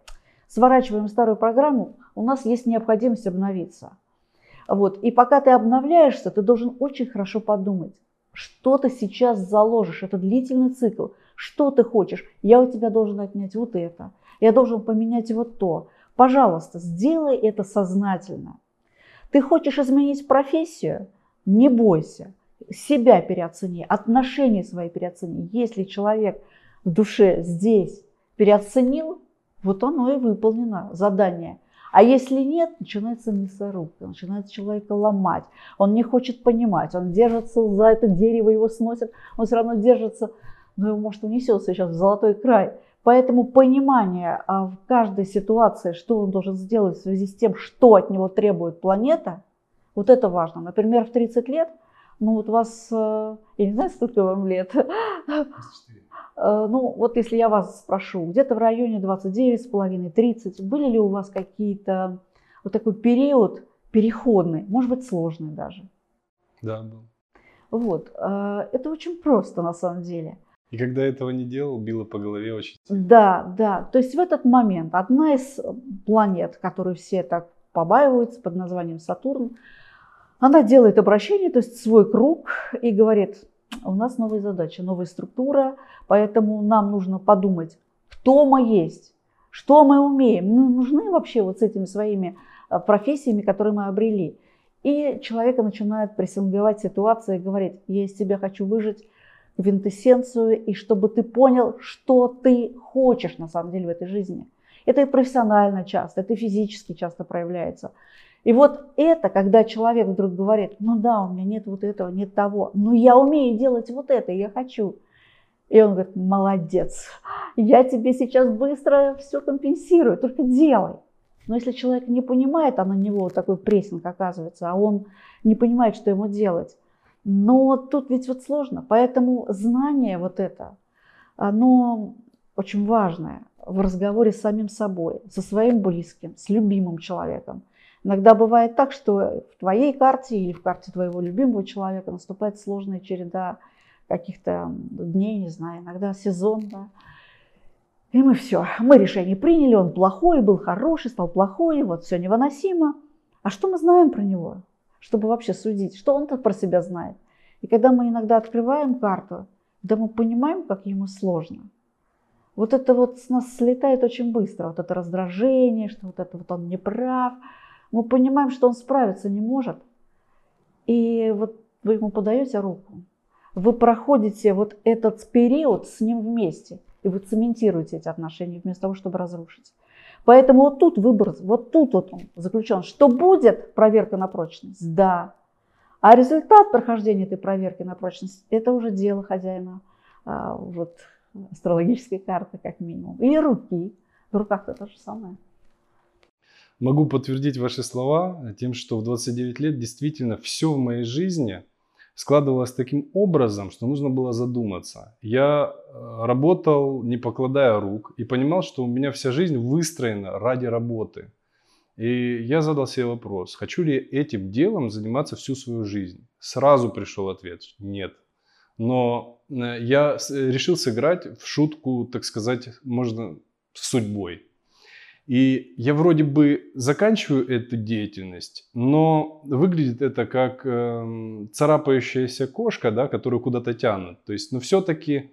сворачиваем старую программу, у нас есть необходимость обновиться. Вот. И пока ты обновляешься, ты должен очень хорошо подумать, что ты сейчас заложишь, это длительный цикл, что ты хочешь. Я у тебя должен отнять вот это, я должен поменять вот то. Пожалуйста, сделай это сознательно. Ты хочешь изменить профессию? Не бойся. Себя переоцени, отношения свои переоцени. Если человек в душе здесь переоценил, вот оно и выполнено, задание. А если нет, начинается мясорубка, начинает человека ломать. Он не хочет понимать, он держится за это дерево, его сносит, он все равно держится, но его, может, унесется сейчас в золотой край. Поэтому понимание а в каждой ситуации, что он должен сделать в связи с тем, что от него требует планета, вот это важно. Например, в 30 лет, ну вот вас, э, я не знаю, сколько вам лет, 24. Э, ну, вот если я вас спрошу, где-то в районе 29,5-30, были ли у вас какие-то вот такой период переходный, может быть, сложный даже? Да, был. Вот, э, это очень просто на самом деле. И когда этого не делал, било по голове очень Да, да. То есть в этот момент одна из планет, которую все так побаиваются под названием Сатурн, она делает обращение, то есть свой круг, и говорит, у нас новая задача, новая структура, поэтому нам нужно подумать, кто мы есть, что мы умеем, мы нужны вообще вот с этими своими а, профессиями, которые мы обрели. И человека начинает прессинговать ситуация и говорить, я из тебя хочу выжить квинтэссенцию, и чтобы ты понял, что ты хочешь на самом деле в этой жизни. Это и профессионально часто, это и физически часто проявляется. И вот это, когда человек вдруг говорит, ну да, у меня нет вот этого, нет того, но я умею делать вот это, я хочу. И он говорит, молодец, я тебе сейчас быстро все компенсирую, только делай. Но если человек не понимает, а на него такой прессинг оказывается, а он не понимает, что ему делать, но тут ведь вот сложно. Поэтому знание вот это, оно очень важное в разговоре с самим собой, со своим близким, с любимым человеком. Иногда бывает так, что в твоей карте или в карте твоего любимого человека наступает сложная череда каких-то дней, не знаю, иногда сезон, да. И мы все, мы решение приняли, он плохой, был хороший, стал плохой, вот все невыносимо. А что мы знаем про него, чтобы вообще судить, что он-то про себя знает? И когда мы иногда открываем карту, когда мы понимаем, как ему сложно, вот это вот с нас слетает очень быстро, вот это раздражение, что вот это вот он не прав, мы понимаем, что он справиться не может. И вот вы ему подаете руку, вы проходите вот этот период с ним вместе, и вы цементируете эти отношения вместо того, чтобы разрушить. Поэтому вот тут выбор, вот тут вот он заключен. Что будет проверка на прочность? Да. А результат прохождения этой проверки на прочность – это уже дело хозяина а, вот, астрологической карты, как минимум. Или руки. В руках-то то же самое. Могу подтвердить ваши слова тем, что в 29 лет действительно все в моей жизни складывалось таким образом, что нужно было задуматься. Я э, работал, не покладая рук, и понимал, что у меня вся жизнь выстроена ради работы. И я задал себе вопрос, хочу ли этим делом заниматься всю свою жизнь. Сразу пришел ответ – нет. Но э, я решил сыграть в шутку, так сказать, можно с судьбой. И я вроде бы заканчиваю эту деятельность, но выглядит это как э, царапающаяся кошка, да, которую куда-то тянут. То есть, но все-таки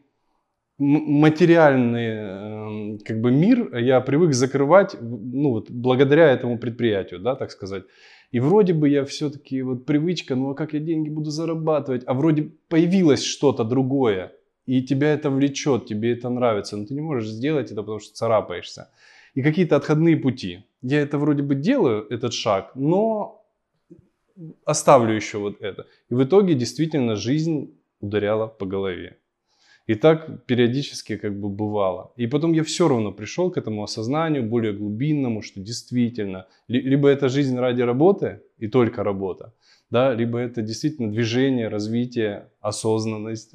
материальный э, как бы мир я привык закрывать, ну вот благодаря этому предприятию, да, так сказать. И вроде бы я все-таки вот привычка, ну а как я деньги буду зарабатывать, а вроде появилось что-то другое, и тебя это влечет, тебе это нравится, но ты не можешь сделать это, потому что царапаешься и какие-то отходные пути. Я это вроде бы делаю, этот шаг, но оставлю еще вот это. И в итоге действительно жизнь ударяла по голове. И так периодически как бы бывало. И потом я все равно пришел к этому осознанию более глубинному, что действительно, либо это жизнь ради работы и только работа, да, либо это действительно движение, развитие, осознанность.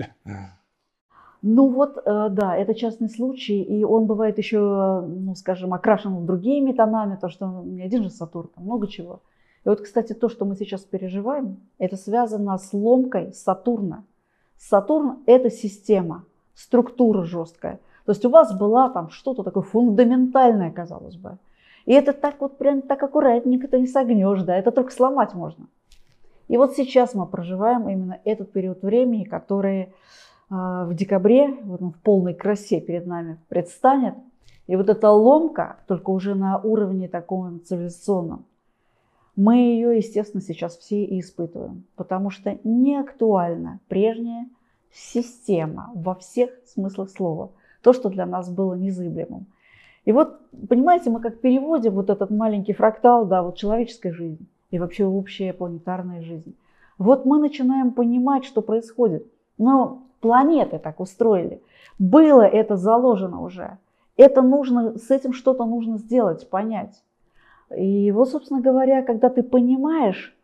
Ну вот, э, да, это частный случай, и он бывает еще, ну, скажем, окрашен другими тонами, то, что не один же Сатурн, там много чего. И вот, кстати, то, что мы сейчас переживаем, это связано с ломкой Сатурна. Сатурн – это система, структура жесткая. То есть у вас была там что-то такое фундаментальное, казалось бы. И это так вот прям так аккуратненько ты не согнешь, да, это только сломать можно. И вот сейчас мы проживаем именно этот период времени, который в декабре вот он в полной красе перед нами предстанет. И вот эта ломка, только уже на уровне таком цивилизационном, мы ее, естественно, сейчас все и испытываем, потому что не актуальна прежняя система во всех смыслах слова, то, что для нас было незыблемым. И вот, понимаете, мы как переводим вот этот маленький фрактал, да, вот человеческой жизни и вообще общая планетарная жизнь. Вот мы начинаем понимать, что происходит. Но планеты так устроили. Было это заложено уже. Это нужно, с этим что-то нужно сделать, понять. И вот, собственно говоря, когда ты понимаешь,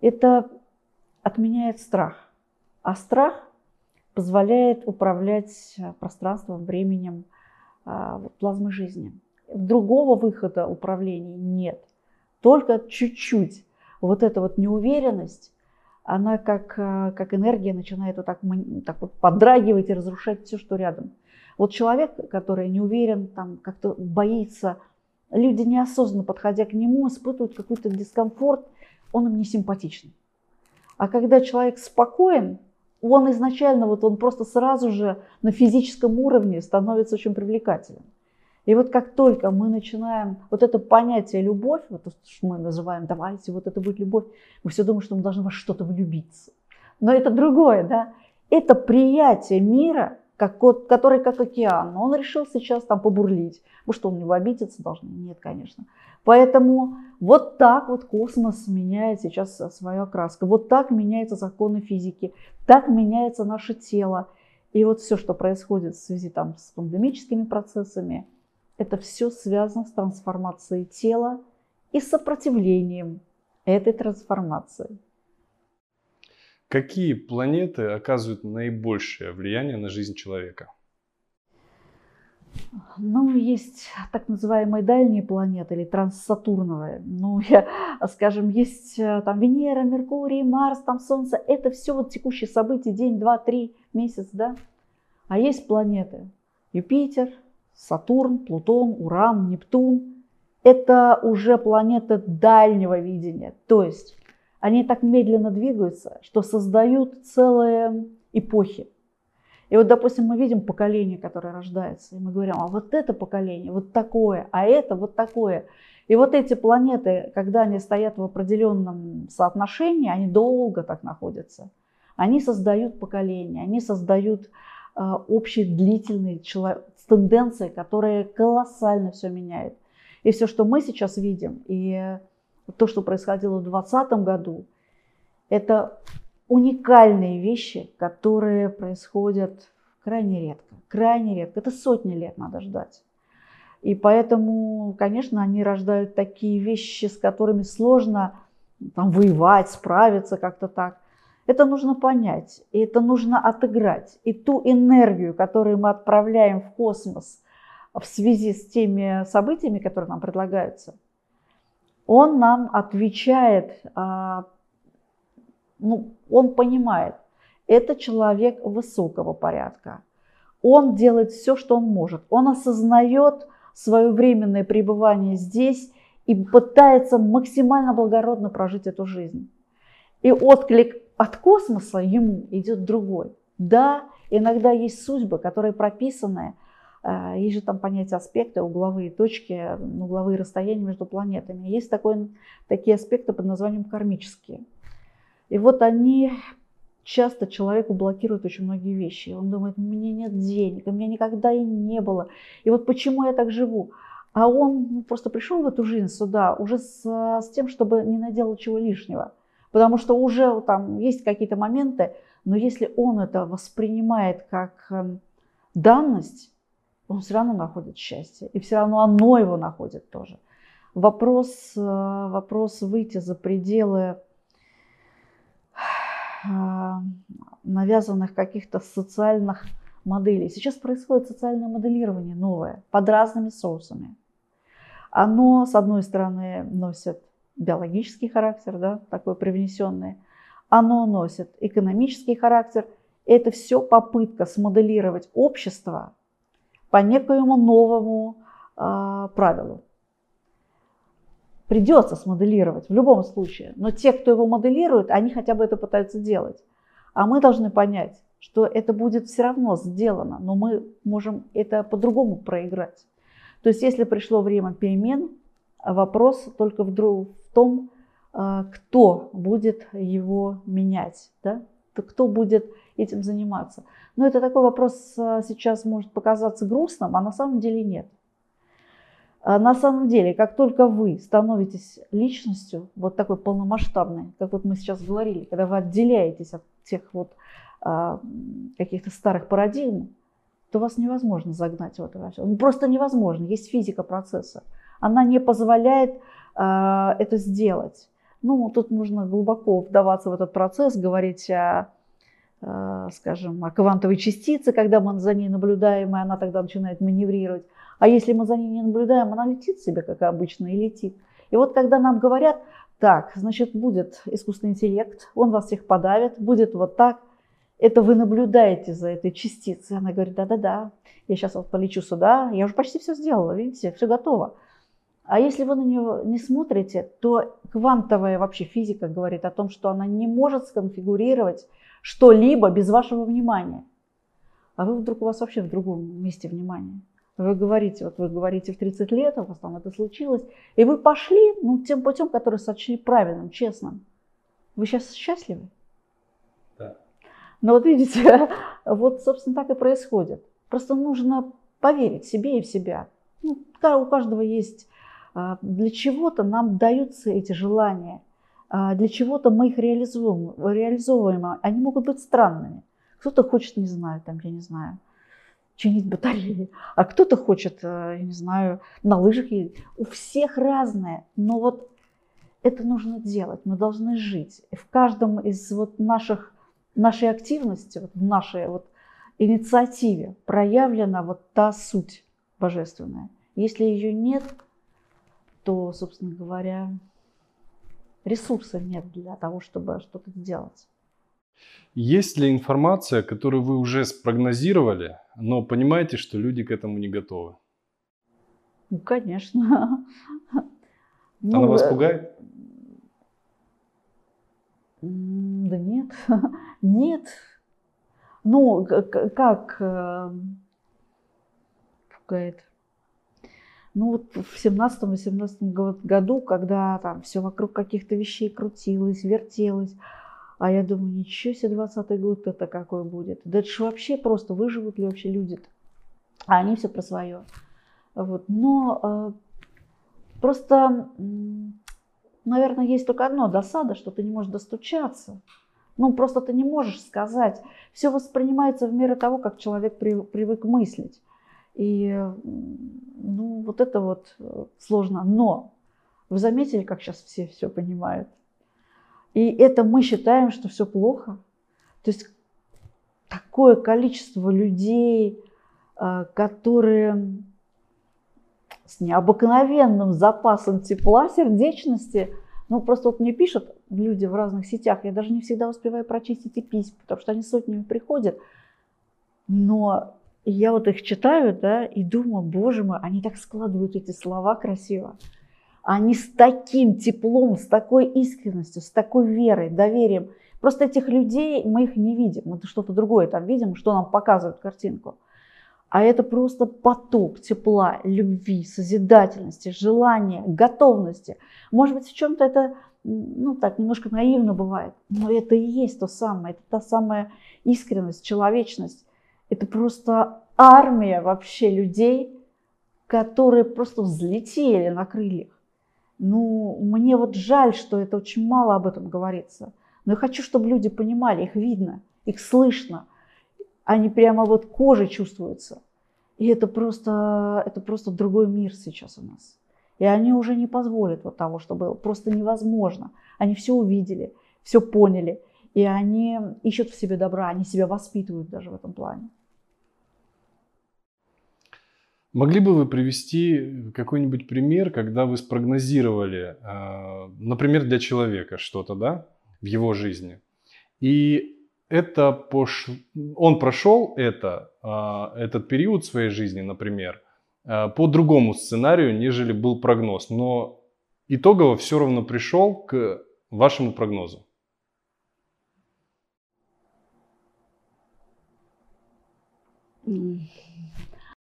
это отменяет страх. А страх позволяет управлять пространством, временем, а, плазмы жизни. Другого выхода управления нет. Только чуть-чуть вот эта вот неуверенность, она как, э, как энергия начинает вот так, так вот подрагивать и разрушать все, что рядом. Вот человек, который не уверен, там как-то боится, люди неосознанно, подходя к нему, испытывают какой-то дискомфорт, он им не симпатичен. А когда человек спокоен, он изначально, вот он просто сразу же на физическом уровне становится очень привлекателен. И вот как только мы начинаем вот это понятие любовь, вот то, что мы называем, давайте, вот это будет любовь, мы все думаем, что мы должны во что-то влюбиться. Но это другое, да? Это приятие мира, как, который как океан. Но он решил сейчас там побурлить. Ну что, он не обидеться должен? Нет, конечно. Поэтому вот так вот космос меняет сейчас свою окраску. Вот так меняются законы физики. Так меняется наше тело. И вот все, что происходит в связи там, с пандемическими процессами, это все связано с трансформацией тела и сопротивлением этой трансформации. Какие планеты оказывают наибольшее влияние на жизнь человека? Ну, есть так называемые дальние планеты или транссатурновые. Ну, я, скажем, есть э, там Венера, Меркурий, Марс, там Солнце. Это все вот текущие события, день, два, три, месяц, да? А есть планеты. Юпитер, Сатурн, Плутон, Уран, Нептун – это уже планеты дальнего видения. То есть они так медленно двигаются, что создают целые эпохи. И вот, допустим, мы видим поколение, которое рождается, и мы говорим, а вот это поколение вот такое, а это вот такое. И вот эти планеты, когда они стоят в определенном соотношении, они долго так находятся. Они создают поколение, они создают э, общий длительный с тенденцией, которая колоссально все меняет. И все, что мы сейчас видим, и то, что происходило в 2020 году, это уникальные вещи, которые происходят крайне редко. Крайне редко. Это сотни лет надо ждать. И поэтому, конечно, они рождают такие вещи, с которыми сложно там, воевать, справиться как-то так. Это нужно понять, и это нужно отыграть. И ту энергию, которую мы отправляем в космос в связи с теми событиями, которые нам предлагаются, он нам отвечает, а, ну, он понимает, это человек высокого порядка. Он делает все, что он может. Он осознает свое временное пребывание здесь и пытается максимально благородно прожить эту жизнь. И отклик от космоса ему идет другой. Да, иногда есть судьбы, которые прописаны, э, есть же там понятие аспекты, угловые точки, угловые расстояния между планетами. Есть такой, такие аспекты под названием кармические. И вот они часто человеку блокируют очень многие вещи. Он думает, у меня нет денег, у меня никогда и не было. И вот почему я так живу? А он ну, просто пришел в эту жизнь сюда уже с, с тем, чтобы не наделать чего лишнего. Потому что уже там есть какие-то моменты, но если он это воспринимает как эм, данность, он все равно находит счастье. И все равно оно его находит тоже. Вопрос, э, вопрос выйти за пределы э, навязанных каких-то социальных моделей. Сейчас происходит социальное моделирование новое под разными соусами. Оно, с одной стороны, носит биологический характер, да, такой привнесенный. Оно носит экономический характер. Это все попытка смоделировать общество по некоему новому э, правилу. Придется смоделировать в любом случае, но те, кто его моделирует, они хотя бы это пытаются делать. А мы должны понять, что это будет все равно сделано, но мы можем это по-другому проиграть. То есть если пришло время перемен, вопрос только в, друг, том, а, кто будет его менять, да? кто будет этим заниматься. Но это такой вопрос а, сейчас может показаться грустным, а на самом деле нет. А на самом деле, как только вы становитесь личностью, вот такой полномасштабной, как вот мы сейчас говорили, когда вы отделяетесь от тех вот каких-то старых парадигм, то вас невозможно загнать в это. Ну, просто невозможно. Есть физика процесса. Она не позволяет э, это сделать. Ну, тут нужно глубоко вдаваться в этот процесс, говорить о, э, скажем, о квантовой частице, когда мы за ней наблюдаем, и она тогда начинает маневрировать. А если мы за ней не наблюдаем, она летит себе, как обычно, и летит. И вот когда нам говорят, так, значит, будет искусственный интеллект, он вас всех подавит, будет вот так – это вы наблюдаете за этой частицей. Она говорит, да-да-да, я сейчас вот полечу сюда, я уже почти все сделала, видите, все готово. А если вы на нее не смотрите, то квантовая вообще физика говорит о том, что она не может сконфигурировать что-либо без вашего внимания. А вы вдруг у вас вообще в другом месте внимания. Вы говорите, вот вы говорите в 30 лет, у вас там это случилось, и вы пошли ну, тем путем, который сочли правильным, честным. Вы сейчас счастливы? Но вот видите, вот, собственно, так и происходит. Просто нужно поверить себе и в себя. Ну, у каждого есть а, для чего-то нам даются эти желания, а, для чего-то мы их реализуем, реализовываем. Они могут быть странными. Кто-то хочет, не знаю, там, я не знаю, чинить батареи, а кто-то хочет, э, я не знаю, на лыжах. У всех разное, но вот это нужно делать, мы должны жить. И в каждом из вот наших нашей активности, вот в нашей вот инициативе проявлена вот та суть божественная. Если ее нет, то, собственно говоря, ресурсов нет для того, чтобы что-то сделать. Есть ли информация, которую вы уже спрогнозировали, но понимаете, что люди к этому не готовы? Ну, конечно. Она ну, вас э, пугает? Да нет, нет. Ну, как э, пугает? Ну вот в 17-18 году, когда там все вокруг каких-то вещей крутилось, вертелось, а я думаю, ничего себе, 20 год это какой будет. Да это же вообще просто, выживут ли вообще люди-то? А они все про свое. Вот. Но э, просто наверное, есть только одно досада, что ты не можешь достучаться. Ну, просто ты не можешь сказать. Все воспринимается в меру того, как человек привык мыслить. И ну, вот это вот э, сложно. Но вы заметили, как сейчас все все понимают? И это мы считаем, что все плохо. То есть такое количество людей, э, которые с необыкновенным запасом тепла, сердечности. Ну, просто вот мне пишут люди в разных сетях, я даже не всегда успеваю прочесть эти письма, потому что они сотнями приходят. Но я вот их читаю, да, и думаю, боже мой, они так складывают эти слова красиво. Они с таким теплом, с такой искренностью, с такой верой, доверием. Просто этих людей мы их не видим, мы что-то другое там видим, что нам показывают картинку. А это просто поток тепла, любви, созидательности, желания, готовности. Может быть, в чем-то это, ну так, немножко наивно бывает, но это и есть то самое, это та самая искренность, человечность. Это просто армия вообще людей, которые просто взлетели на крыльях. Ну, мне вот жаль, что это очень мало об этом говорится. Но я хочу, чтобы люди понимали, их видно, их слышно. Они прямо вот кожей чувствуются. И это просто, это просто другой мир сейчас у нас. И они уже не позволят вот того, что было. Просто невозможно. Они все увидели, все поняли. И они ищут в себе добра, они себя воспитывают даже в этом плане. Могли бы вы привести какой-нибудь пример, когда вы спрогнозировали, а, например, для человека что-то, да, в его жизни, и это пош... он прошел это, а, этот период своей жизни, например, а, по другому сценарию, нежели был прогноз, но итогово все равно пришел к вашему прогнозу.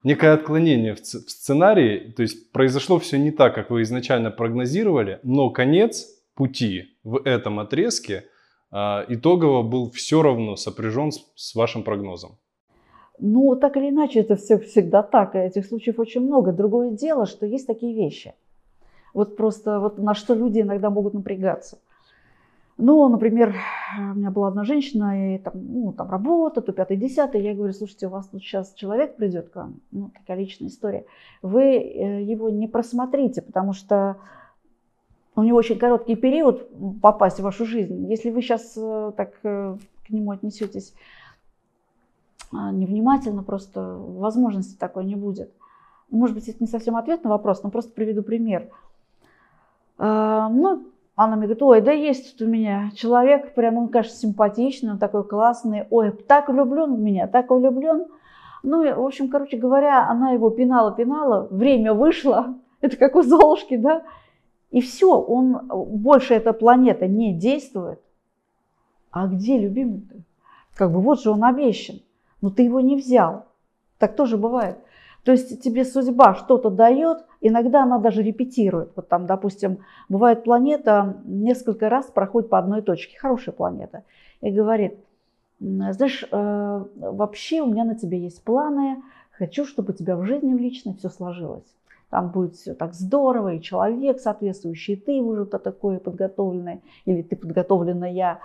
Некое отклонение в сценарии, то есть произошло все не так, как вы изначально прогнозировали, но конец пути в этом отрезке а, итогово был все равно сопряжен с, с вашим прогнозом. Ну, так или иначе, это все всегда так, и этих случаев очень много. Другое дело, что есть такие вещи. Вот просто вот на что люди иногда могут напрягаться – ну, например, у меня была одна женщина, и там, ну, там работа, то пятый, десятый. Я говорю, слушайте, у вас тут сейчас человек придет к вам, ну, такая личная история. Вы э, его не просмотрите, потому что у него очень короткий период попасть в вашу жизнь. Если вы сейчас э, так э, к нему отнесетесь а, невнимательно, просто возможности такой не будет. Может быть, это не совсем ответ на вопрос, но просто приведу пример. А, ну, она мне говорит, ой, да есть тут у меня человек, прям он, кажется, симпатичный, он такой классный, ой, так влюблен в меня, так влюблен. Ну, в общем, короче говоря, она его пинала-пинала, время вышло, это как у Золушки, да, и все, он, больше эта планета не действует. А где любимый-то? Как бы вот же он обещан, но ты его не взял. Так тоже бывает. То есть тебе судьба что-то дает, иногда она даже репетирует. Вот там, допустим, бывает планета несколько раз проходит по одной точке, хорошая планета, и говорит, знаешь, э, вообще у меня на тебе есть планы, хочу, чтобы у тебя в жизни в личной все сложилось. Там будет все так здорово, и человек соответствующий, и ты уже такой подготовленный, или ты подготовленная.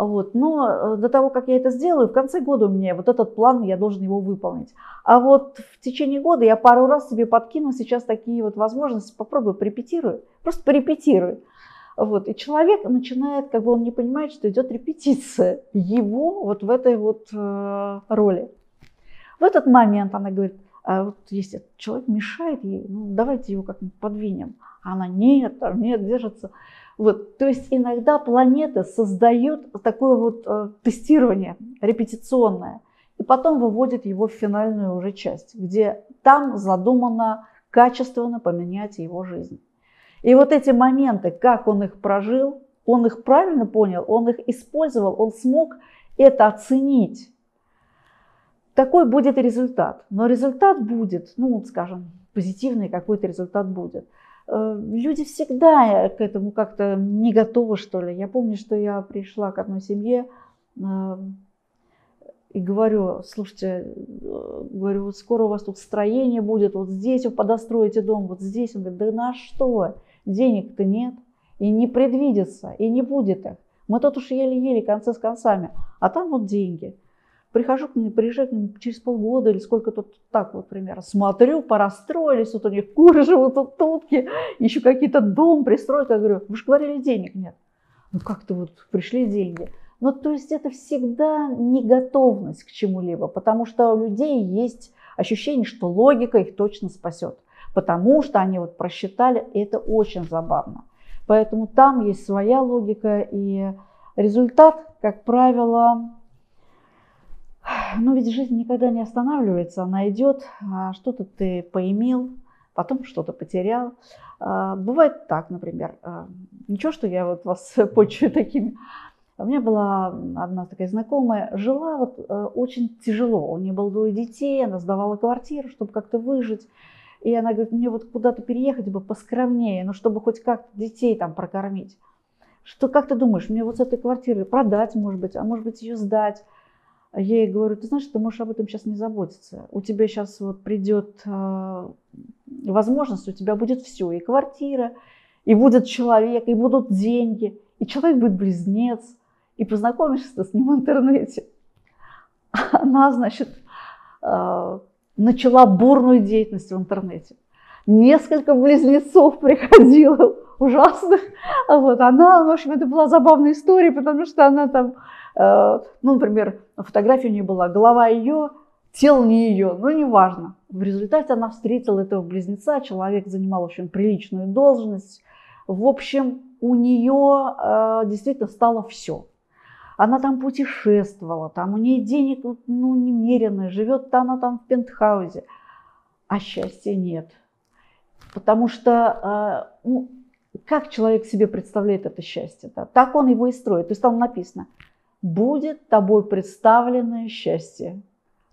Вот. Но э, до того, как я это сделаю, в конце года у меня вот этот план, я должен его выполнить. А вот в течение года я пару раз себе подкину сейчас такие вот возможности, попробую, порепетирую, просто порепетирую. Вот. И человек начинает, как бы он не понимает, что идет репетиция его вот в этой вот э, роли. В этот момент она говорит, а вот если человек мешает ей, ну давайте его как-нибудь подвинем. А она нет, там нет, держится. Вот, то есть иногда планета создает такое вот э, тестирование репетиционное, и потом выводит его в финальную уже часть, где там задумано качественно поменять его жизнь. И вот эти моменты, как он их прожил, он их правильно понял, он их использовал, он смог это оценить. Такой будет результат. Но результат будет, ну, скажем, позитивный какой-то результат будет. Э, люди всегда к этому как-то не готовы, что ли. Я помню, что я пришла к одной семье э, и говорю, слушайте, э, говорю, вот скоро у вас тут строение будет, вот здесь вы подостроите дом, вот здесь. Он говорит, да на что? Денег-то нет, и не предвидится, и не будет их. Мы тут уж еле-еле концы с концами, а там вот деньги. Прихожу к ним, приезжаю к ним через полгода или сколько тут так вот примерно. Смотрю, порастроились, вот у них куры живут, тут утки, еще какие-то дом пристроят. Я говорю, вы же говорили, денег нет. Ну как-то вот пришли деньги. Ну то есть это всегда не готовность к чему-либо, потому что у людей есть ощущение, что логика их точно спасет. Потому что они вот просчитали, и это очень забавно. Поэтому там есть своя логика, и результат, как правило, ну ведь жизнь никогда не останавливается, она идет, а что-то ты поимел, потом что-то потерял. А, бывает так, например, а, ничего, что я вот вас почую такими. У меня была одна такая знакомая, жила вот э, очень тяжело. У нее было двое детей, она сдавала квартиру, чтобы как-то выжить. И она говорит, мне вот куда-то переехать бы поскромнее, ну чтобы хоть как-то детей там прокормить. Что, как ты думаешь, мне вот с этой квартиры продать, может быть, а может быть ее сдать? Я ей говорю, ты знаешь, ты можешь об этом сейчас не заботиться. У тебя сейчас вот придет э, возможность, у тебя будет все, и квартира, и будет человек, и будут деньги, и человек будет близнец, и познакомишься с ним в интернете. Она, значит, э, начала бурную деятельность в интернете. Несколько близнецов приходило ужасных. Вот. Она, в общем, это была забавная история, потому что она там ну, например, фотография у нее была, голова ее, тело не ее, но неважно. В результате она встретила этого близнеца, человек занимал очень приличную должность. В общем, у нее э, действительно стало все. Она там путешествовала, там у нее денег ну, немерено, живет она там в пентхаузе, а счастья нет. Потому что э, ну, как человек себе представляет это счастье? Да? Так он его и строит. То есть там написано – будет тобой представленное счастье.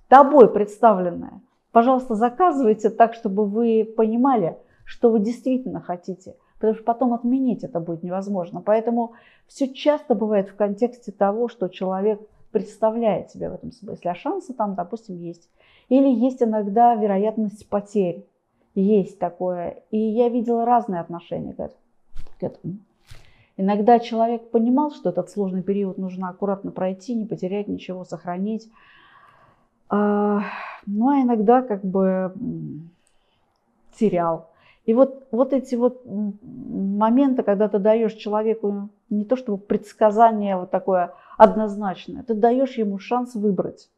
Тобой представленное. Пожалуйста, заказывайте так, чтобы вы понимали, что вы действительно хотите. Потому что потом отменить это будет невозможно. Поэтому все часто бывает в контексте того, что человек представляет себе в этом смысле. А шансы там, допустим, есть. Или есть иногда вероятность потерь. Есть такое. И я видела разные отношения к этому. Иногда человек понимал, что этот сложный период нужно аккуратно пройти, не потерять ничего, сохранить. А, ну а иногда как бы терял. И вот, вот эти вот моменты, когда ты даешь человеку не то чтобы предсказание вот такое однозначное, ты даешь ему шанс выбрать.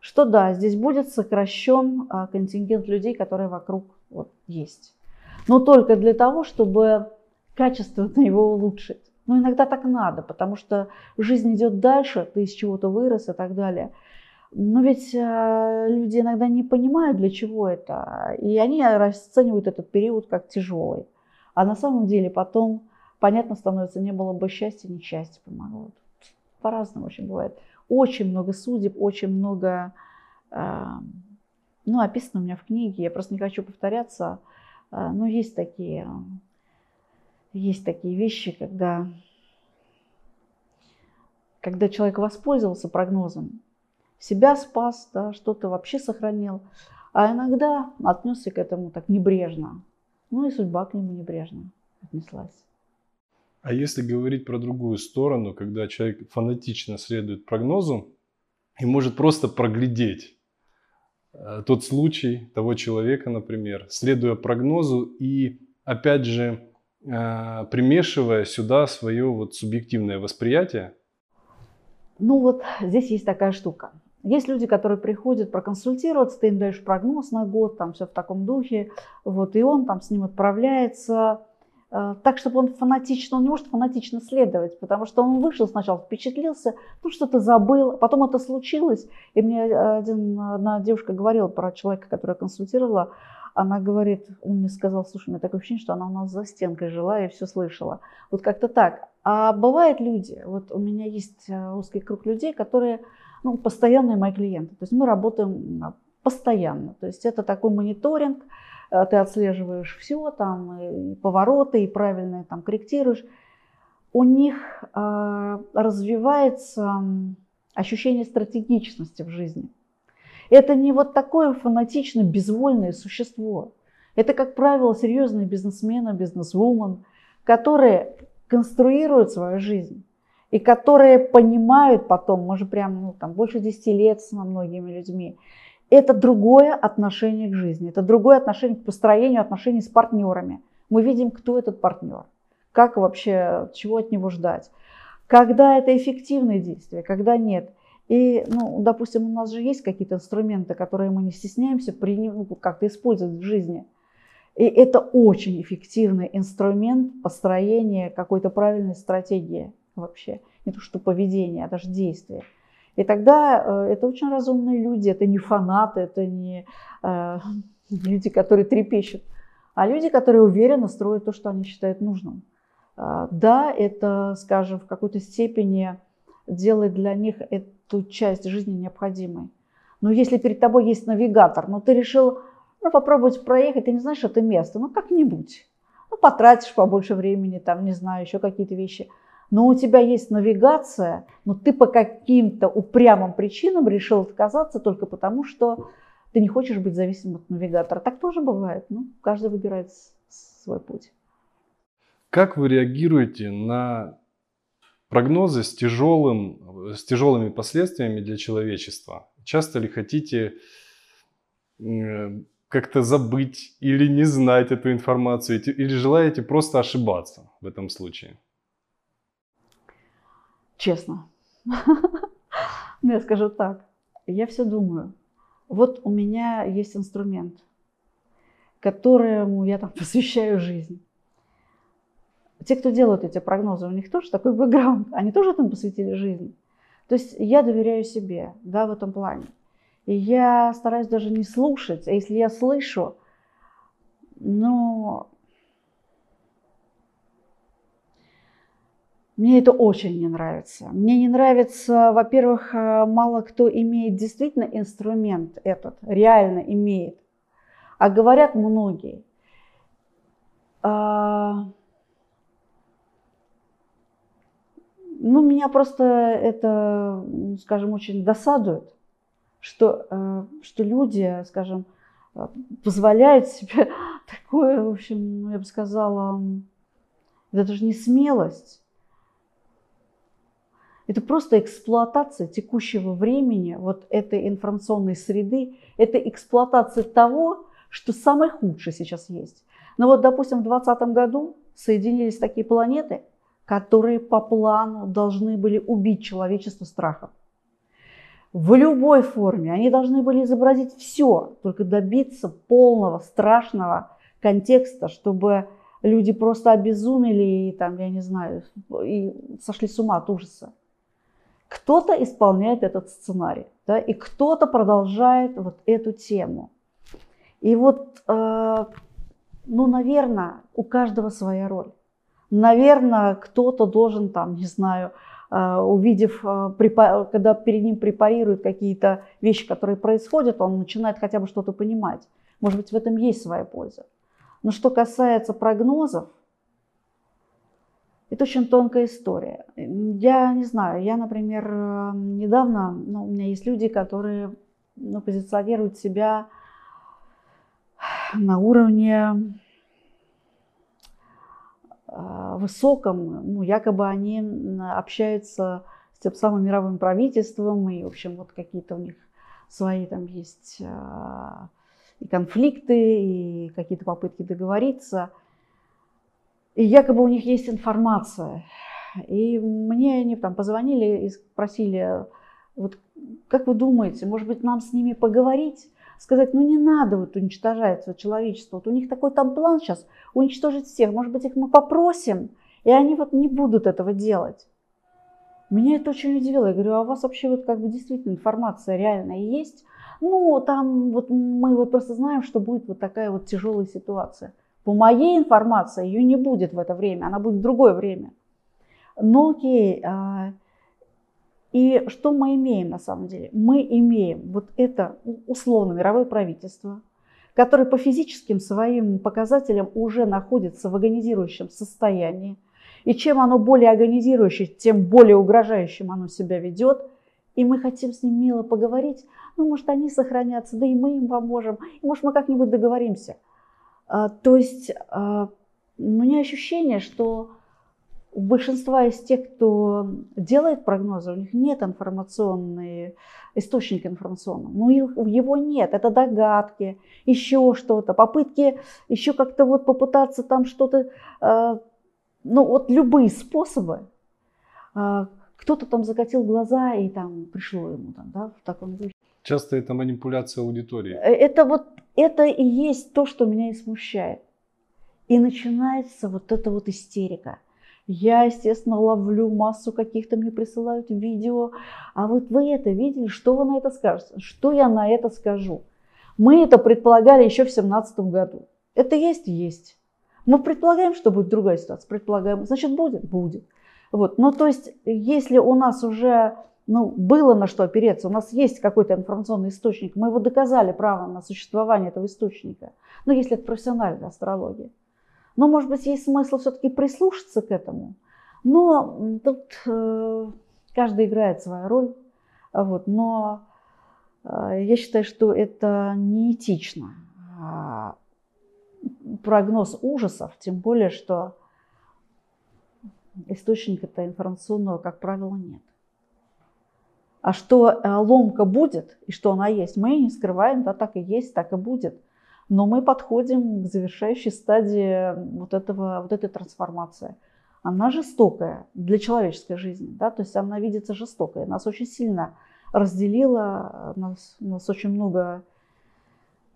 Что да, здесь будет сокращен а, контингент людей, которые вокруг вот, есть. Но только для того, чтобы качественно его улучшить. Но иногда так надо, потому что жизнь идет дальше, ты из чего-то вырос и так далее. Но ведь э, люди иногда не понимают, для чего это, и они расценивают этот период как тяжелый. А на самом деле потом понятно становится, не было бы счастья, несчастье помогло. По-разному очень бывает. Очень много судеб, очень много, э, ну, описано у меня в книге, я просто не хочу повторяться, э, но есть такие есть такие вещи, когда, когда человек воспользовался прогнозом, себя спас, да, что-то вообще сохранил, а иногда отнесся к этому так небрежно. Ну и судьба к нему небрежно отнеслась. А если говорить про другую сторону, когда человек фанатично следует прогнозу и может просто проглядеть э, тот случай того человека, например, следуя прогнозу и опять же примешивая сюда свое вот субъективное восприятие? Ну вот здесь есть такая штука. Есть люди, которые приходят проконсультироваться, ты им даешь прогноз на год, там все в таком духе, вот, и он там с ним отправляется, э, так, чтобы он фанатично, он не может фанатично следовать, потому что он вышел сначала, впечатлился, ну что-то забыл, потом это случилось, и мне один, одна девушка говорила про человека, которая консультировала, она говорит, он мне сказал, слушай, у меня такое ощущение, что она у нас за стенкой жила и все слышала. Вот как-то так. А бывают люди, вот у меня есть э, узкий круг людей, которые ну, постоянные мои клиенты. То есть мы работаем постоянно. То есть это такой мониторинг, э, ты отслеживаешь все, там и повороты, и правильно там корректируешь. У них э, развивается ощущение стратегичности в жизни. Это не вот такое фанатично безвольное существо. Это, как правило, серьезные бизнесмены, бизнесвумен, которые конструируют свою жизнь. и которые понимают потом, мы же прям ну, там, больше 10 лет с многими людьми, это другое отношение к жизни, это другое отношение к построению отношений с партнерами. Мы видим, кто этот партнер, как вообще, чего от него ждать, когда это эффективные действия, когда нет. И, ну, допустим, у нас же есть какие-то инструменты, которые мы не стесняемся ну, как-то использовать в жизни. И это очень эффективный инструмент построения какой-то правильной стратегии вообще. Не то что поведение, а даже действие. И тогда э, это очень разумные люди, это не фанаты, это не э, люди, которые трепещут, а люди, которые уверенно строят то, что они считают нужным. Э, да, это, скажем, в какой-то степени делает для них эту часть жизни необходимой. Но если перед тобой есть навигатор, но ты решил ну, попробовать проехать, ты не знаешь это место, ну как-нибудь. Ну, потратишь побольше времени, там, не знаю, еще какие-то вещи – но у тебя есть навигация, но ты по каким-то упрямым причинам решил отказаться только потому, что ты не хочешь быть зависимым от навигатора. Так тоже бывает. Ну, каждый выбирает свой путь. Как вы реагируете на прогнозы с, тяжелым, с тяжелыми последствиями для человечества? Часто ли хотите как-то забыть или не знать эту информацию, или желаете просто ошибаться в этом случае? Честно. Ну, я скажу так. Я все думаю. Вот у меня есть инструмент, которому я там посвящаю жизнь. Те, кто делают эти прогнозы, у них тоже такой бэкграунд. Они тоже этому посвятили жизнь. То есть я доверяю себе, да, в этом плане. И я стараюсь даже не слушать. А если я слышу, ну, Мне это очень не нравится. Мне не нравится, во-первых, э, мало кто имеет действительно инструмент этот, реально имеет. А говорят многие. А, ну, меня просто это, скажем, очень досадует, что, э, что люди, скажем, э, позволяют себе такое, в общем, я бы сказала, это даже не смелость, это просто эксплуатация текущего времени, вот этой информационной среды. Это эксплуатация того, что самое худшее сейчас есть. Но вот, допустим, в 2020 году соединились такие планеты, которые по плану должны были убить человечество страхом. В любой форме они должны были изобразить все, только добиться полного, страшного контекста, чтобы люди просто обезумели и там, я не знаю, и сошли с ума от ужаса. Кто-то исполняет этот сценарий, да, и кто-то продолжает вот эту тему. И вот, э, ну, наверное, у каждого своя роль. Наверное, кто-то должен там, не знаю, э, увидев, э, когда перед ним препарируют какие-то вещи, которые происходят, он начинает хотя бы что-то понимать. Может быть, в этом есть своя польза. Но что касается прогнозов, это очень тонкая история. Я не знаю, я, например, недавно, ну, у меня есть люди, которые ну, позиционируют себя на уровне высоком, ну, якобы они общаются с тем самым мировым правительством, и, в общем, вот какие-то у них свои там есть а, и конфликты, и какие-то попытки договориться – и якобы у них есть информация. И мне они там позвонили и спросили, вот как вы думаете, может быть, нам с ними поговорить? Сказать, ну не надо вот уничтожать вот человечество. Вот у них такой там план сейчас уничтожить всех. Может быть, их мы попросим, и они вот не будут этого делать. Меня это очень удивило. Я говорю, а у вас вообще вот как бы действительно информация реальная есть? Ну, там вот мы вот просто знаем, что будет вот такая вот тяжелая ситуация. По моей информации ее не будет в это время, она будет в другое время. Но окей, а, и что мы имеем на самом деле? Мы имеем вот это условно мировое правительство, которое по физическим своим показателям уже находится в агонизирующем состоянии. И чем оно более агонизирующее, тем более угрожающим оно себя ведет. И мы хотим с ним мило поговорить. Ну, может, они сохранятся, да и мы им поможем. И, может, мы как-нибудь договоримся. А, то есть а, у меня ощущение, что у большинства из тех, кто делает прогнозы, у них нет информационной источника информационного. Ну, его нет. Это догадки, еще что-то, попытки еще как-то вот попытаться там что-то, э, ну, вот любые способы. Э, кто-то там закатил глаза и там пришло ему там, да, в таком духе. Часто это манипуляция аудитории. Э, это вот, это и есть то, что меня и смущает. И начинается вот эта вот истерика. Я, естественно, ловлю массу каких-то, мне присылают видео. А вот вы это видели, что вы на это скажете? Что я на это скажу? Мы это предполагали еще в 2017 году. Это есть? Есть. Мы предполагаем, что будет другая ситуация. Предполагаем. Значит, будет? Будет. Вот. Ну, то есть, если у нас уже ну, было на что опереться, у нас есть какой-то информационный источник, мы его доказали право на существование этого источника, ну, если это профессиональная астрология. Но, может быть, есть смысл все-таки прислушаться к этому. Но тут э, каждый играет свою роль. Вот, но э, я считаю, что это неэтично. А, прогноз ужасов, тем более, что источника-то информационного, как правило, нет. А что э, ломка будет и что она есть, мы не скрываем, да, так и есть, так и будет. Но мы подходим к завершающей стадии вот, этого, вот этой трансформации. Она жестокая для человеческой жизни, да, то есть она видится жестокой. Нас очень сильно разделила, нас, нас очень много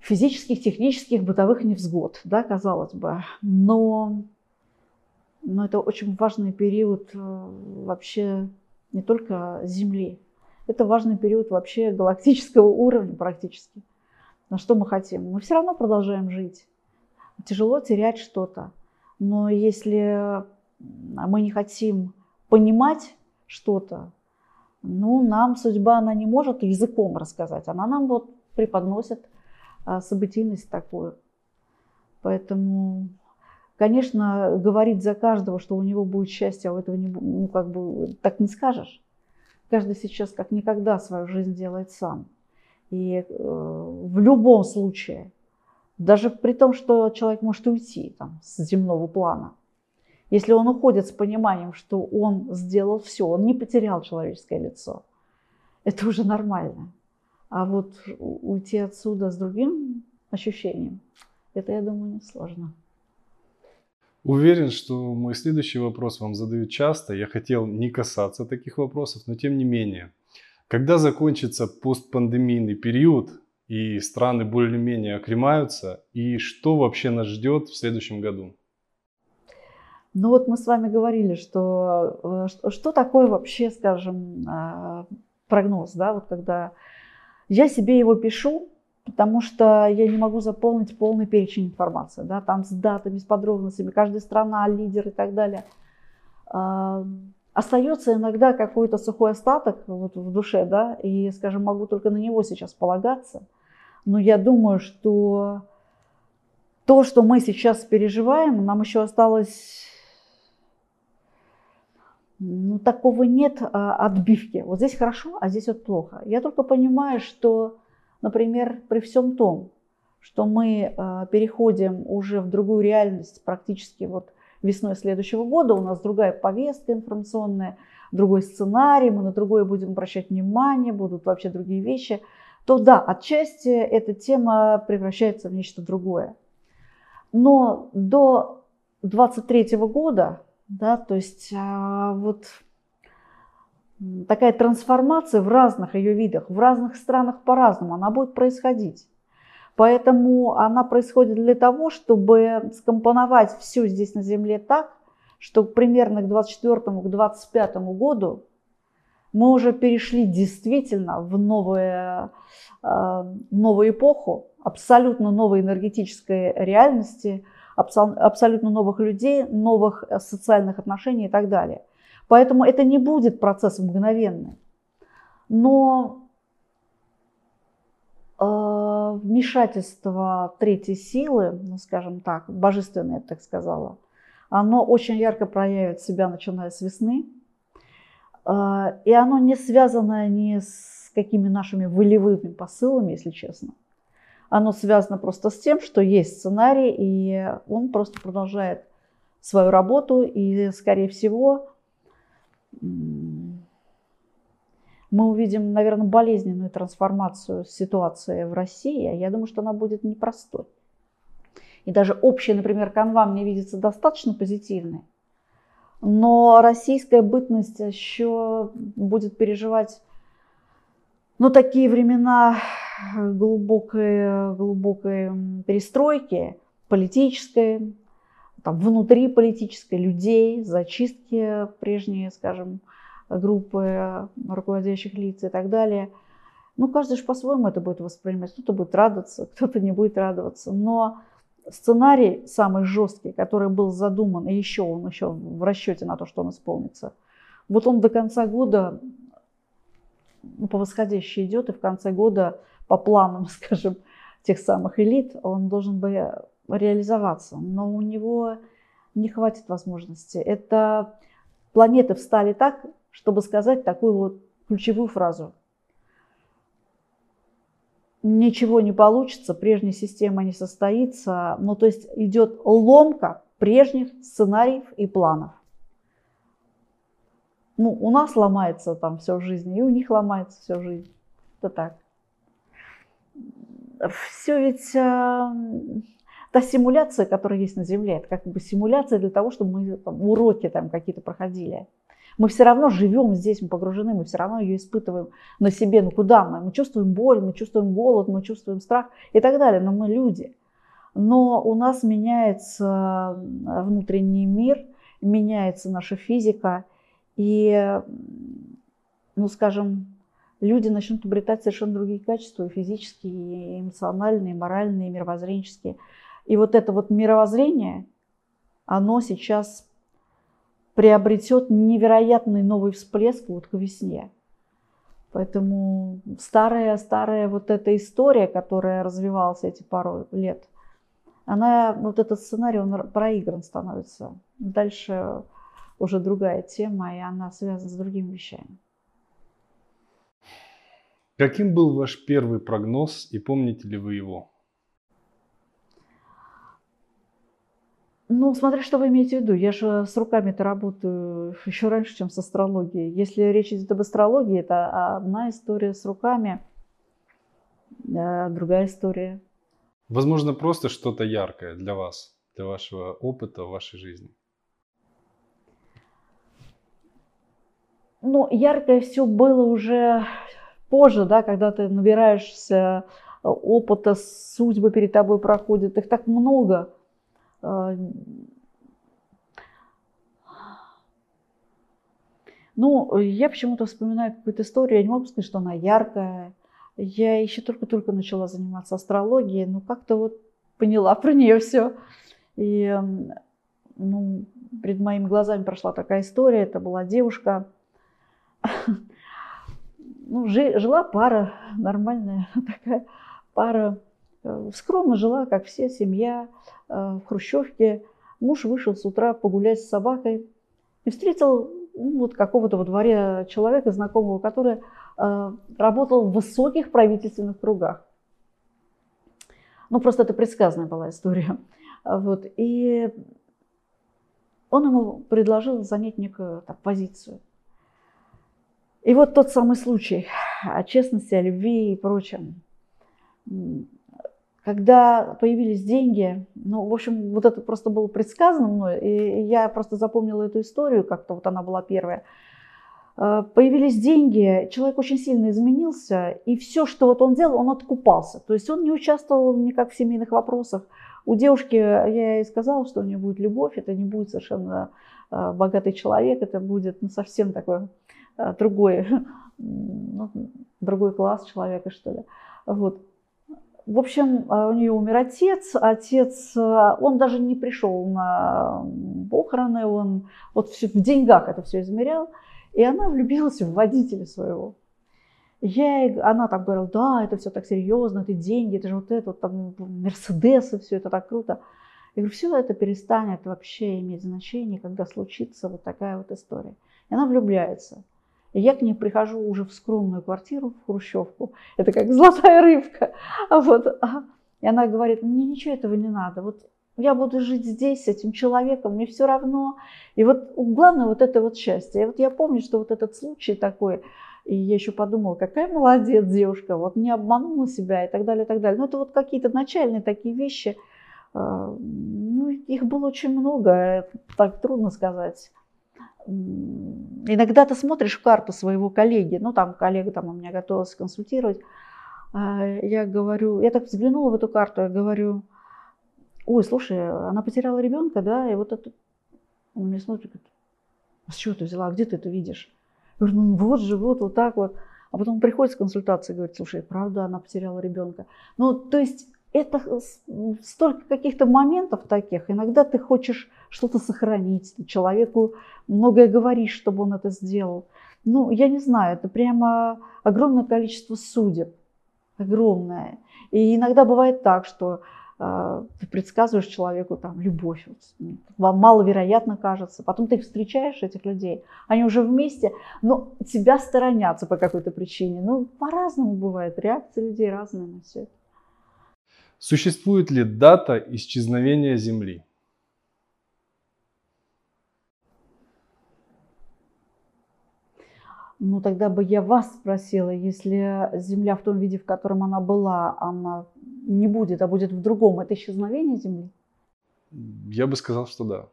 физических, технических, бытовых невзгод, да, казалось бы. Но, но это очень важный период э, вообще не только Земли, это важный период вообще галактического уровня практически на что мы хотим. Мы все равно продолжаем жить. Тяжело терять что-то. Но если мы не хотим понимать что-то, ну, нам судьба, она не может языком рассказать. Она нам вот преподносит а, событийность такую. Поэтому, конечно, говорить за каждого, что у него будет счастье, а у этого не, ну, как бы так не скажешь. Каждый сейчас как никогда свою жизнь делает сам. И э, в любом случае, даже при том, что человек может уйти там, с земного плана, если он уходит с пониманием, что он сделал все, он не потерял человеческое лицо, это уже нормально. А вот уйти отсюда с другим ощущением, это, я думаю, несложно. Уверен, что мой следующий вопрос вам задают часто. Я хотел не касаться таких вопросов, но тем не менее – когда закончится постпандемийный период и страны более-менее окремаются, и что вообще нас ждет в следующем году? Ну вот мы с вами говорили, что э, что такое вообще, скажем, э, прогноз, да, вот когда я себе его пишу, потому что я не могу заполнить полный перечень информации, да, там с датами, с подробностями, каждая страна, лидер и так далее. Остается иногда какой-то сухой остаток вот в душе, да, и, скажем, могу только на него сейчас полагаться. Но я думаю, что то, что мы сейчас переживаем, нам еще осталось, ну, такого нет а, отбивки. Вот здесь хорошо, а здесь вот плохо. Я только понимаю, что, например, при всем том, что мы а, переходим уже в другую реальность практически вот весной следующего года у нас другая повестка информационная, другой сценарий, мы на другое будем обращать внимание, будут вообще другие вещи, то да, отчасти эта тема превращается в нечто другое. Но до 23 года, да, то есть а, вот такая трансформация в разных ее видах, в разных странах по-разному, она будет происходить. Поэтому она происходит для того, чтобы скомпоновать все здесь на Земле так, что примерно к 24-25 году мы уже перешли действительно в новую, э, новую эпоху, абсолютно новой энергетической реальности, абсолютно новых людей, новых э, социальных отношений и так далее. Поэтому это не будет процесс мгновенный. Но вмешательство третьей силы, ну, скажем так, божественное, я бы так сказала, оно очень ярко проявит себя, начиная с весны. Э, и оно не связано ни с какими нашими волевыми посылами, если честно. Оно связано просто с тем, что есть сценарий, и он просто продолжает свою работу, и, скорее всего, мы увидим, наверное, болезненную трансформацию ситуации в России. Я думаю, что она будет непростой. И даже общая, например, канва мне видится достаточно позитивной. Но российская бытность еще будет переживать ну, такие времена глубокой, глубокой перестройки политической, там, внутри политической, людей, зачистки прежние, скажем, группы руководящих лиц и так далее. Ну, каждый же по-своему это будет воспринимать. Кто-то будет радоваться, кто-то не будет радоваться. Но сценарий самый жесткий, который был задуман, и еще он еще в расчете на то, что он исполнится, вот он до конца года ну, по восходящей идет, и в конце года по планам, скажем, тех самых элит, он должен бы реализоваться. Но у него не хватит возможности. Это планеты встали так, чтобы сказать такую вот ключевую фразу. Ничего не получится, прежняя система не состоится. Ну, то есть идет ломка прежних сценариев и планов. Ну, у нас ломается там все в жизни, и у них ломается все в жизни. Это так. Все ведь э, та симуляция, которая есть на Земле, это как бы симуляция для того, чтобы мы там, уроки там какие-то проходили. Мы все равно живем здесь, мы погружены, мы все равно ее испытываем на себе. Ну куда мы? Мы чувствуем боль, мы чувствуем голод, мы чувствуем страх и так далее. Но мы люди. Но у нас меняется внутренний мир, меняется наша физика. И, ну скажем, люди начнут обретать совершенно другие качества, и физические, и эмоциональные, и моральные, и мировоззренческие. И вот это вот мировоззрение, оно сейчас приобретет невероятный новый всплеск вот к весне. Поэтому старая-старая вот эта история, которая развивалась эти пару лет, она, вот этот сценарий, он проигран становится. Дальше уже другая тема, и она связана с другими вещами. Каким был ваш первый прогноз и помните ли вы его? Ну, смотря что вы имеете в виду. Я же с руками-то работаю еще раньше, чем с астрологией. Если речь идет об астрологии, это одна история с руками, другая история. Возможно, просто что-то яркое для вас, для вашего опыта в вашей жизни. Ну, яркое все было уже позже, да, когда ты набираешься опыта, судьбы перед тобой проходят. Их так много а, ну, я почему-то вспоминаю какую-то историю, я не могу сказать, что она яркая. Я еще только-только начала заниматься астрологией, но как-то вот поняла про нее все. И ну, перед моими глазами прошла такая история. Это была девушка, ну, жила пара, нормальная такая пара, э, скромно жила, как все, семья. Э, в Хрущевке. Муж вышел с утра погулять с собакой и встретил ну, вот какого-то во дворе человека, знакомого, который э, работал в высоких правительственных кругах. Ну, просто это предсказанная была история. Вот. И он ему предложил занять некую так, позицию. И вот тот самый случай о честности, о любви и прочем когда появились деньги, ну, в общем, вот это просто было предсказано мной, и я просто запомнила эту историю, как-то вот она была первая. Э, появились деньги, человек очень сильно изменился, и все, что вот он делал, он откупался. То есть он не участвовал никак в семейных вопросах. У девушки, я ей сказала, что у нее будет любовь, это не будет совершенно э, богатый человек, это будет ну, совсем такой э, другой, ну, другой класс человека, что ли. Вот. В общем, а, у нее умер отец. Отец, а, он даже не пришел на похороны, он вот все, в деньгах это все измерял. И она влюбилась в водителя своего. Я, она так говорила, да, это все так серьезно, это деньги, это же вот это, вот там Мерседесы, все это так круто. Я говорю, все это перестанет вообще иметь значение, когда случится вот такая вот история. И она влюбляется. Я к ней прихожу уже в скромную квартиру, в хрущевку. Это как золотая рыбка. А вот, и она говорит, мне ничего этого не надо. Вот я буду жить здесь с этим человеком, мне все равно. И вот главное вот это вот счастье. И вот я помню, что вот этот случай такой, и я еще подумала, какая молодец девушка, вот не обманула себя и так далее, и так далее. Но это вот какие-то начальные такие вещи, а, ну, их было очень много, так трудно сказать. Иногда ты смотришь карту своего коллеги, ну там коллега там у меня готовился консультировать, а, я говорю, я так взглянула в эту карту, я говорю, ой, слушай, она потеряла ребенка, да, и вот это, он мне смотрит, говорит, а с чего ты взяла, где ты это видишь? Я говорю, ну вот же, вот, вот так вот. А потом приходит с консультацией, говорит, слушай, правда, она потеряла ребенка. Ну, то есть это столько каких-то моментов таких. Иногда ты хочешь что-то сохранить, ты человеку многое говоришь, чтобы он это сделал. Ну, я не знаю, это прямо огромное количество судеб. Огромное. И иногда бывает так, что э, ты предсказываешь человеку там любовь. Вот, вам маловероятно кажется. Потом ты встречаешь этих людей, они уже вместе, но тебя сторонятся по какой-то причине. Ну, по-разному бывает. Реакции людей разные на все это. Существует ли дата исчезновения Земли? Ну, тогда бы я вас спросила, если Земля в том виде, в котором она была, она не будет, а будет в другом, это исчезновение Земли? Я бы сказал, что да.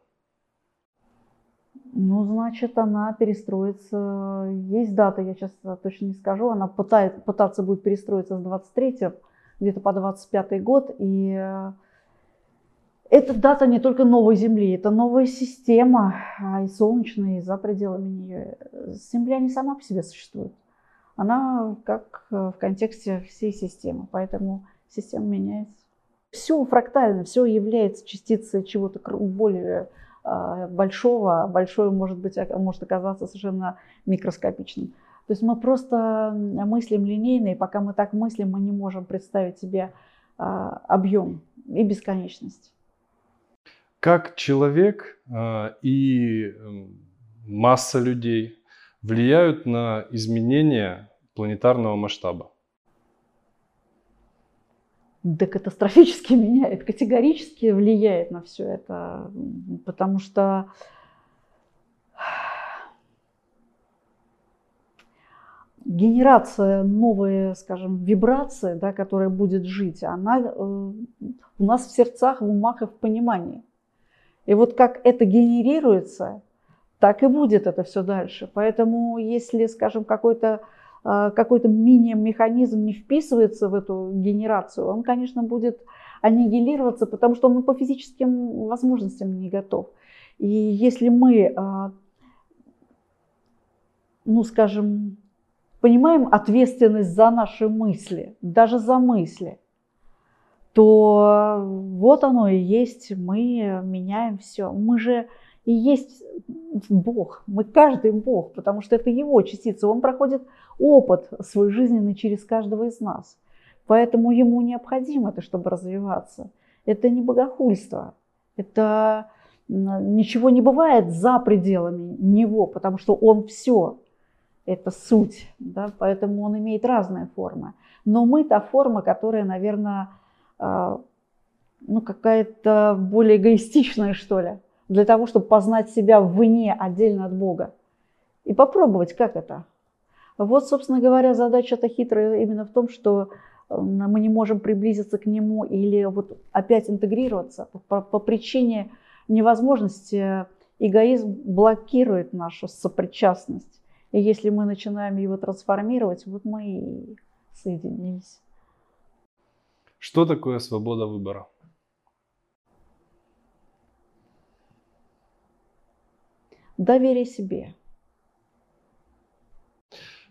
Ну, значит, она перестроится. Есть дата, я сейчас точно не скажу. Она пытает, пытаться будет перестроиться с 23 где-то по 25 год. И э, эта дата не только новой Земли, это новая система, а и солнечная, и за пределами нее. Земля не сама по себе существует. Она как э, в контексте всей системы, поэтому система меняется. Все фрактально, все является частицей чего-то более э, большого. Большое может быть, может оказаться совершенно микроскопичным. То есть мы просто мыслим линейно, и пока мы так мыслим, мы не можем представить себе а, объем и бесконечность. Как человек а, и масса людей влияют на изменения планетарного масштаба? Да катастрофически меняет, категорически влияет на все это, потому что генерация новой, скажем, вибрации, да, которая будет жить, она э, у нас в сердцах, в умах и в понимании. И вот как это генерируется, так и будет это все дальше. Поэтому если, скажем, какой-то э, какой-то мини-механизм не вписывается в эту генерацию, он, конечно, будет аннигилироваться, потому что он по физическим возможностям не готов. И если мы, э, ну, скажем, понимаем ответственность за наши мысли, даже за мысли, то вот оно и есть, мы меняем все. Мы же и есть Бог, мы каждый Бог, потому что это Его частица, Он проходит опыт свой жизненный через каждого из нас. Поэтому Ему необходимо это, чтобы развиваться. Это не богохульство, это ничего не бывает за пределами Него, потому что Он все это суть, да, поэтому он имеет разные формы. Но мы та форма, которая, наверное, а, ну, какая-то более эгоистичная, что ли, для того, чтобы познать себя вне, отдельно от Бога. И попробовать, как это. Вот, собственно говоря, задача-то хитрая именно в том, что мы не можем приблизиться к нему или вот опять интегрироваться по, по причине невозможности эгоизм блокирует нашу сопричастность. И если мы начинаем его трансформировать, вот мы и соединились. Что такое свобода выбора? Доверие себе.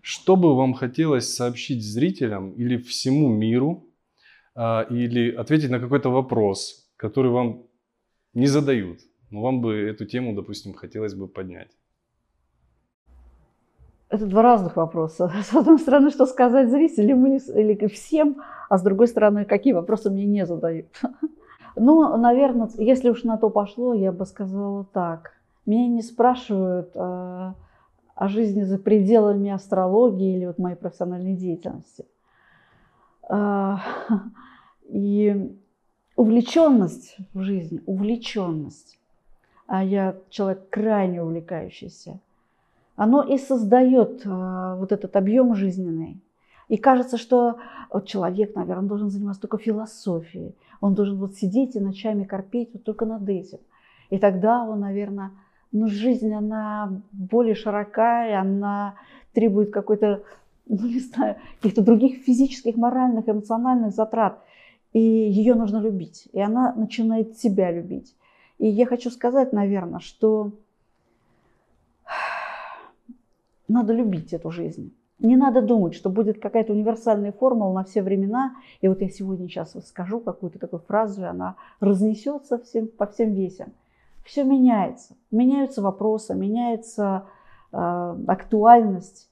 Что бы вам хотелось сообщить зрителям или всему миру, а, или ответить на какой-то вопрос, который вам не задают, но вам бы эту тему, допустим, хотелось бы поднять? Это два разных вопроса. С одной стороны, что сказать зрителям или всем, а с другой стороны, какие вопросы мне не задают. Ну, наверное, если уж на то пошло, я бы сказала так. Меня не спрашивают э, о жизни за пределами астрологии или вот моей профессиональной деятельности. Э, и увлеченность в жизни, увлеченность, а я человек крайне увлекающийся, оно и создает э, вот этот объем жизненный. И кажется, что вот человек, наверное, должен заниматься только философией, он должен вот сидеть и ночами корпеть вот только над этим. И тогда он, наверное, ну, жизнь, она более широка, и она требует какой-то, ну, не знаю, каких-то других физических, моральных, эмоциональных затрат. И ее нужно любить. И она начинает себя любить. И я хочу сказать, наверное, что надо любить эту жизнь. Не надо думать, что будет какая-то универсальная формула на все времена. И вот я сегодня сейчас скажу какую-то такую фразу, и она разнесется всем, по всем весям все меняется. Меняются вопросы, меняется э, актуальность,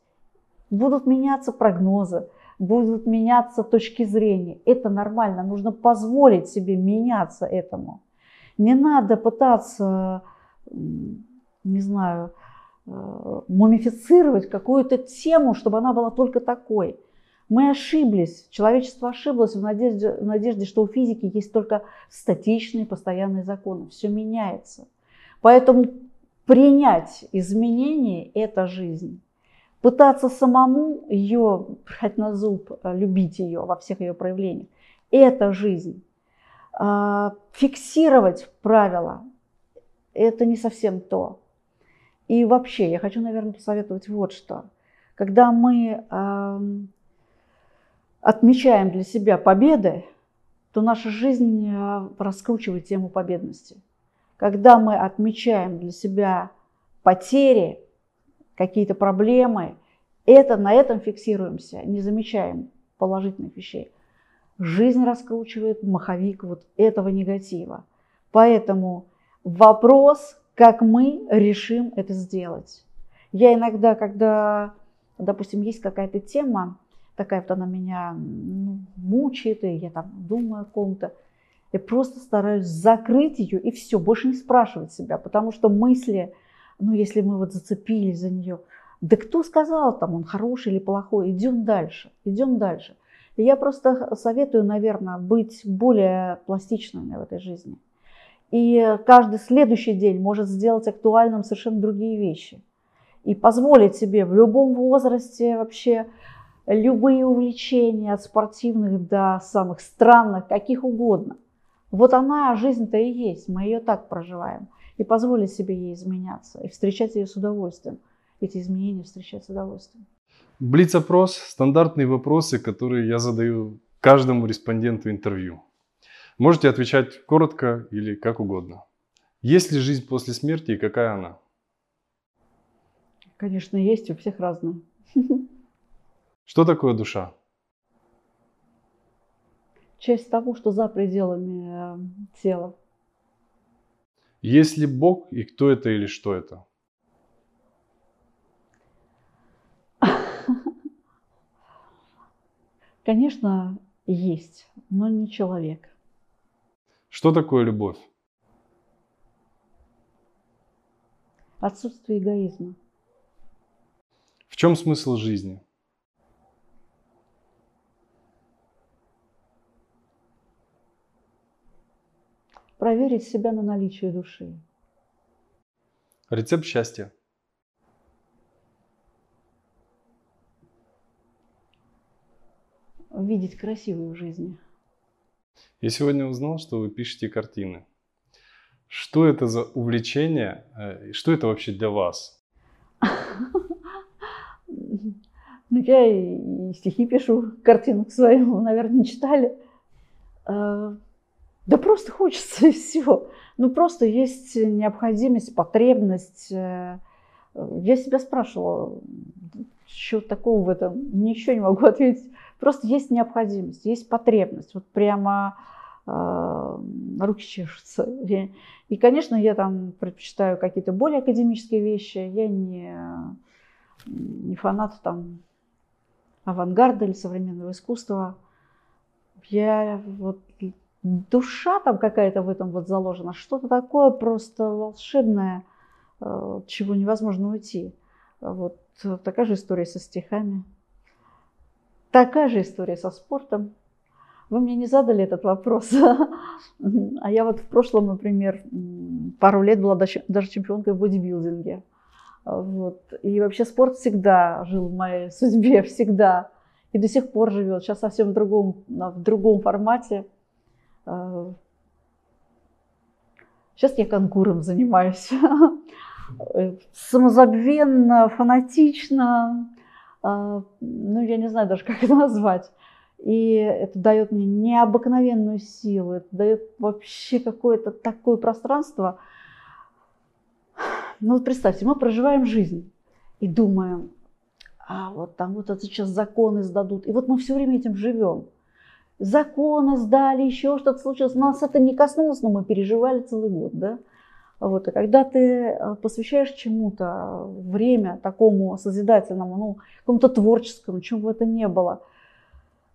будут меняться прогнозы, будут меняться точки зрения. Это нормально, нужно позволить себе меняться этому. Не надо пытаться, не знаю, мумифицировать какую-то тему, чтобы она была только такой. Мы ошиблись, человечество ошиблось в надежде, в надежде, что у физики есть только статичные постоянные законы. Все меняется. Поэтому принять изменения – это жизнь. Пытаться самому ее брать на зуб, любить ее во всех ее проявлениях – это жизнь. А, фиксировать правила – это не совсем то. И вообще, я хочу, наверное, посоветовать вот что. Когда мы отмечаем для себя победы, то наша жизнь э, раскручивает тему победности. Когда мы отмечаем для себя потери, какие-то проблемы, это, на этом фиксируемся, не замечаем положительных вещей. Жизнь раскручивает маховик вот этого негатива. Поэтому вопрос, как мы решим это сделать. Я иногда, когда, допустим, есть какая-то тема, такая вот она меня ну, мучает, и я там думаю о ком-то, я просто стараюсь закрыть ее и все, больше не спрашивать себя, потому что мысли, ну если мы вот зацепились за нее, да кто сказал там, он хороший или плохой, идем дальше, идем дальше. Я просто советую, наверное, быть более пластичными в этой жизни. И каждый следующий день может сделать актуальным совершенно другие вещи. И позволить себе в любом возрасте вообще любые увлечения от спортивных до самых странных, каких угодно. Вот она, жизнь-то и есть, мы ее так проживаем. И позволить себе ей изменяться, и встречать ее с удовольствием. Эти изменения встречать с удовольствием. Блиц-опрос – стандартные вопросы, которые я задаю каждому респонденту интервью. Можете отвечать коротко или как угодно. Есть ли жизнь после смерти и какая она? Конечно, есть, у всех разная. Что такое душа? Часть того, что за пределами э, тела. Есть ли Бог и кто это или что это? Конечно, есть, но не человек. Что такое любовь? Отсутствие эгоизма. В чем смысл жизни? проверить себя на наличие души. Рецепт счастья. Видеть красивую в жизни. Я сегодня узнал, что вы пишете картины. Что это за увлечение? Э, что это вообще для вас? Ну, я и стихи пишу, картину к своему, наверное, не читали. А, да просто хочется и все. Ну просто есть необходимость, потребность. Э, я себя спрашивала, что такого в этом, ничего не могу ответить. Просто есть необходимость, есть потребность. Вот прямо э, руки чешутся. И, конечно, я там предпочитаю какие-то более академические вещи. Я не, не фанат там авангарда или современного искусства. Я вот душа там какая-то в этом вот заложена, что-то такое просто волшебное, э, чего невозможно уйти. Вот такая же история со стихами, такая же история со спортом. Вы мне не задали этот вопрос. А я вот в прошлом, например, пару лет была даже чемпионкой в бодибилдинге. Вот. И вообще спорт всегда жил в моей судьбе, всегда. И до сих пор живет. Сейчас совсем в другом, в другом формате. Сейчас я конкуром занимаюсь. Самозабвенно, фанатично. Ну, я не знаю даже, как это назвать. И это дает мне необыкновенную силу, это дает вообще какое-то такое пространство. Ну вот представьте, мы проживаем жизнь и думаем, а вот там вот это сейчас законы сдадут. И вот мы все время этим живем. Законы сдали, еще что-то случилось. Нас это не коснулось, но мы переживали целый год, да. Вот. И когда ты э, посвящаешь чему-то время такому созидательному, ну, какому-то творческому, чем бы это ни было –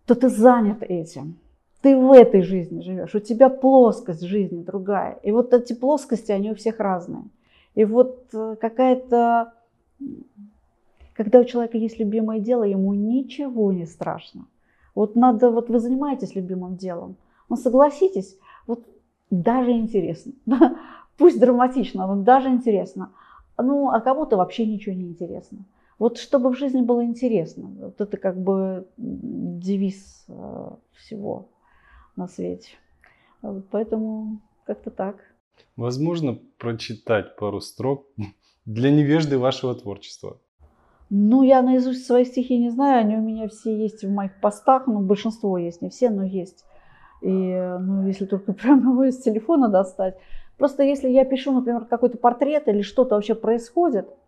то ты занят этим. Ты в этой жизни живешь, у тебя плоскость жизни другая. И вот эти плоскости, они у всех разные. И вот э, какая-то, когда у человека есть любимое дело, ему ничего не страшно. Вот надо, вот вы занимаетесь любимым делом, ну согласитесь, вот даже интересно, пусть драматично, но даже интересно. Ну, а кому-то вообще ничего не интересно. Вот чтобы в жизни было интересно. Вот это как бы девиз э, всего на свете. Вот поэтому как-то так. Возможно прочитать пару строк для невежды вашего творчества? Ну, я наизусть свои стихи не знаю, они у меня все есть в моих постах, ну, большинство есть, не все, но есть. И, ну, если только прямо его из телефона достать. Просто если я пишу, например, какой-то портрет или что-то вообще происходит –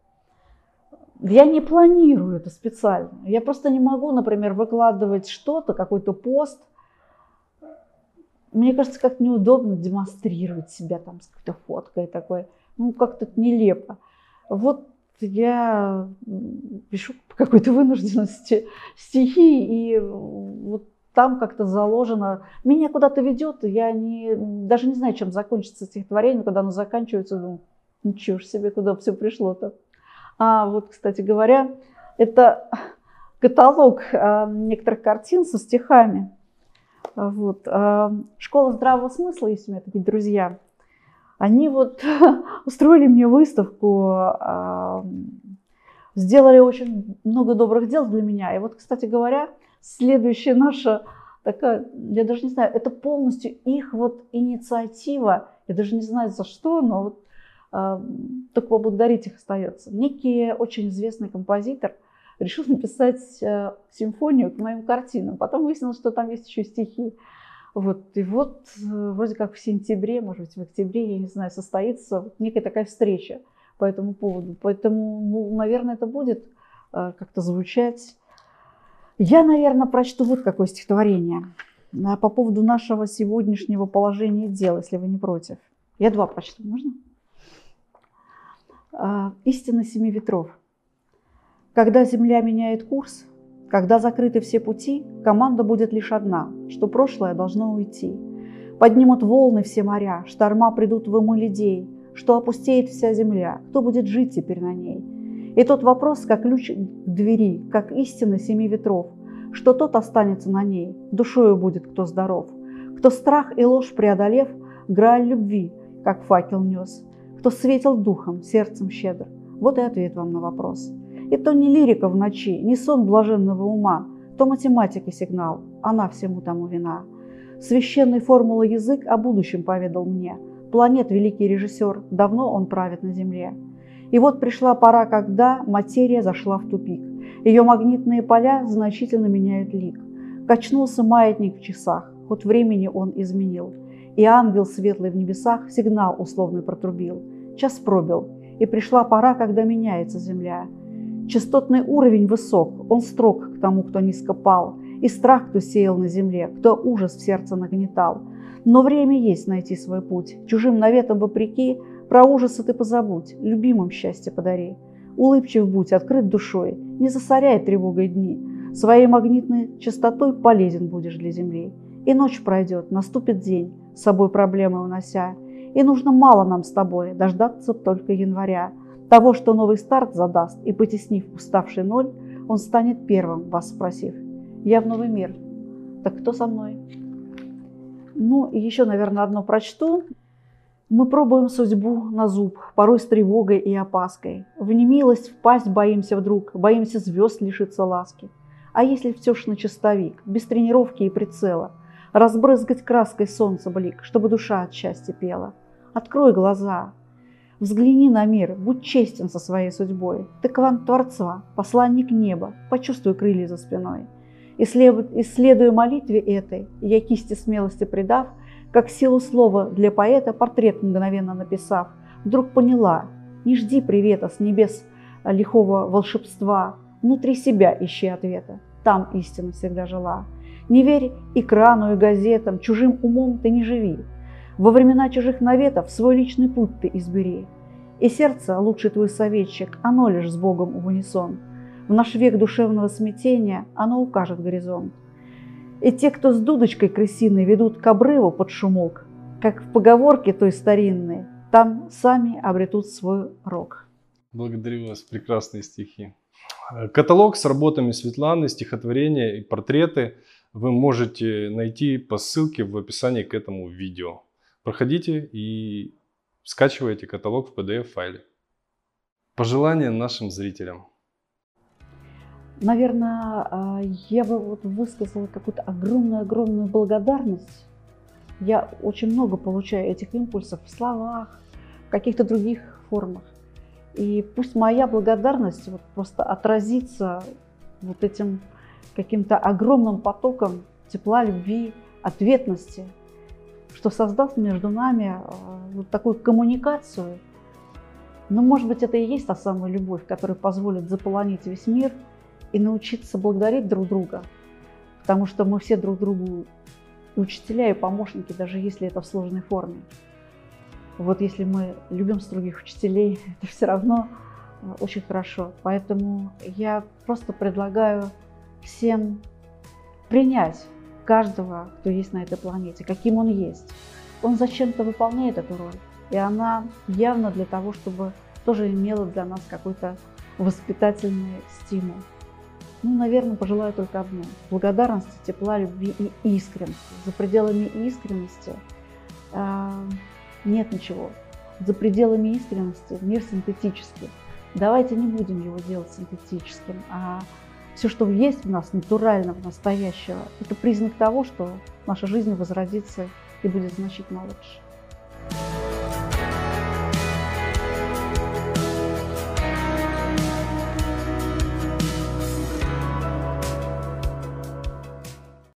я не планирую это специально. Я просто не могу, например, выкладывать что-то, какой-то пост. Мне кажется, как неудобно демонстрировать себя там с какой-то фоткой такой. Ну, как-то нелепо. Вот я пишу по какой-то вынужденности стихи, и там как-то заложено. Меня куда-то ведет, я не, даже не знаю, чем закончится стихотворение, когда оно заканчивается, думаю, ничего ж себе, куда все пришло-то. А вот, кстати говоря, это каталог э, некоторых картин со стихами. Вот. Э, Школа здравого смысла, есть у меня такие друзья. Они вот устроили мне выставку, э, сделали очень много добрых дел для меня. И вот, кстати говоря, следующая наша такая, я даже не знаю, это полностью их вот инициатива. Я даже не знаю за что, но вот только поблагодарить их остается. Некий очень известный композитор решил написать э, симфонию к моим картинам. Потом выяснилось, что там есть еще стихи. Вот. И вот э, вроде как в сентябре, может быть в октябре, я не знаю, состоится некая такая встреча по этому поводу. Поэтому, ну, наверное, это будет э, как-то звучать. Я, наверное, прочту вот какое стихотворение по поводу нашего сегодняшнего положения дел, если вы не против. Я два прочту, можно? А, истина семи ветров. Когда Земля меняет курс, когда закрыты все пути, команда будет лишь одна, что прошлое должно уйти. Поднимут волны все моря, шторма придут в умы людей, что опустеет вся земля, кто будет жить теперь на ней. И тот вопрос, как ключ к двери, как истина семи ветров, что тот останется на ней, душою будет кто здоров, кто страх и ложь преодолев, грааль любви, как факел нес, кто светил духом, сердцем щедр. Вот и ответ вам на вопрос. И то не лирика в ночи, не сон блаженного ума, то математика сигнал, она всему тому вина. Священный формула язык о будущем поведал мне. Планет великий режиссер, давно он правит на Земле. И вот пришла пора, когда материя зашла в тупик. Ее магнитные поля значительно меняют лик. Качнулся маятник в часах, ход времени он изменил. И ангел светлый в небесах сигнал условный протрубил – Час пробил, и пришла пора, когда меняется земля. Частотный уровень высок, он строг к тому, кто низко пал, и страх, кто сеял на земле, кто ужас в сердце нагнетал. Но время есть найти свой путь, чужим наветом вопреки, про ужасы ты позабудь, любимым счастье подари. Улыбчив будь, открыт душой, не засоряй тревогой дни, своей магнитной частотой полезен будешь для земли. И ночь пройдет, наступит день, с собой проблемы унося, и нужно мало нам с тобой дождаться только января, того, что новый старт задаст, и потеснив уставший ноль, он станет первым, вас спросив. Я в новый мир. Так кто со мной? Ну еще, наверное, одно прочту. Мы пробуем судьбу на зуб, порой с тревогой и опаской. В немилость впасть боимся вдруг, боимся звезд лишиться ласки. А если все ж на чистовик, без тренировки и прицела, разбрызгать краской солнца блик, чтобы душа от счастья пела? Открой глаза, взгляни на мир, будь честен со своей судьбой. Ты квант Творца, посланник неба, почувствуй крылья за спиной. Исследуя молитве этой, я кисти смелости придав, как силу слова для поэта портрет мгновенно написав, вдруг поняла, не жди привета с небес лихого волшебства, внутри себя ищи ответа, там истина всегда жила. Не верь экрану и газетам, чужим умом ты не живи. Во времена чужих наветов свой личный путь ты избери. И сердце, лучший твой советчик, оно лишь с Богом в унисон. В наш век душевного смятения оно укажет горизонт. И те, кто с дудочкой крысиной ведут к обрыву под шумок, как в поговорке той старинной, там сами обретут свой рок. Благодарю вас, прекрасные стихи. Каталог с работами Светланы, стихотворения и портреты вы можете найти по ссылке в описании к этому видео. Проходите и скачивайте каталог в PDF-файле. Пожелания нашим зрителям. Наверное, а, я бы вот высказала какую-то огромную-огромную благодарность. Я очень много получаю этих импульсов в словах, в каких-то других формах. И пусть моя благодарность вот просто отразится вот этим каким-то огромным потоком тепла, любви, ответности, что создаст между нами а, вот такую коммуникацию. Но, может быть, это и есть та самая любовь, которая позволит заполонить весь мир и научиться благодарить друг друга, потому что мы все друг другу учителя и помощники, даже если это в сложной форме. Вот если мы любим других учителей, это все равно э, очень хорошо. Поэтому я просто предлагаю всем принять каждого, кто есть на этой планете, каким он есть. Он зачем-то выполняет эту роль, и она явно для того, чтобы тоже имела для нас какой-то воспитательный стимул. Ну, наверное, пожелаю только одно. Благодарности, тепла, любви и искренности. За пределами искренности э, нет ничего. За пределами искренности мир синтетический. Давайте не будем его делать синтетическим, а все, что есть в нас, натурального, настоящего, это признак того, что наша жизнь возродится и будет значительно лучше.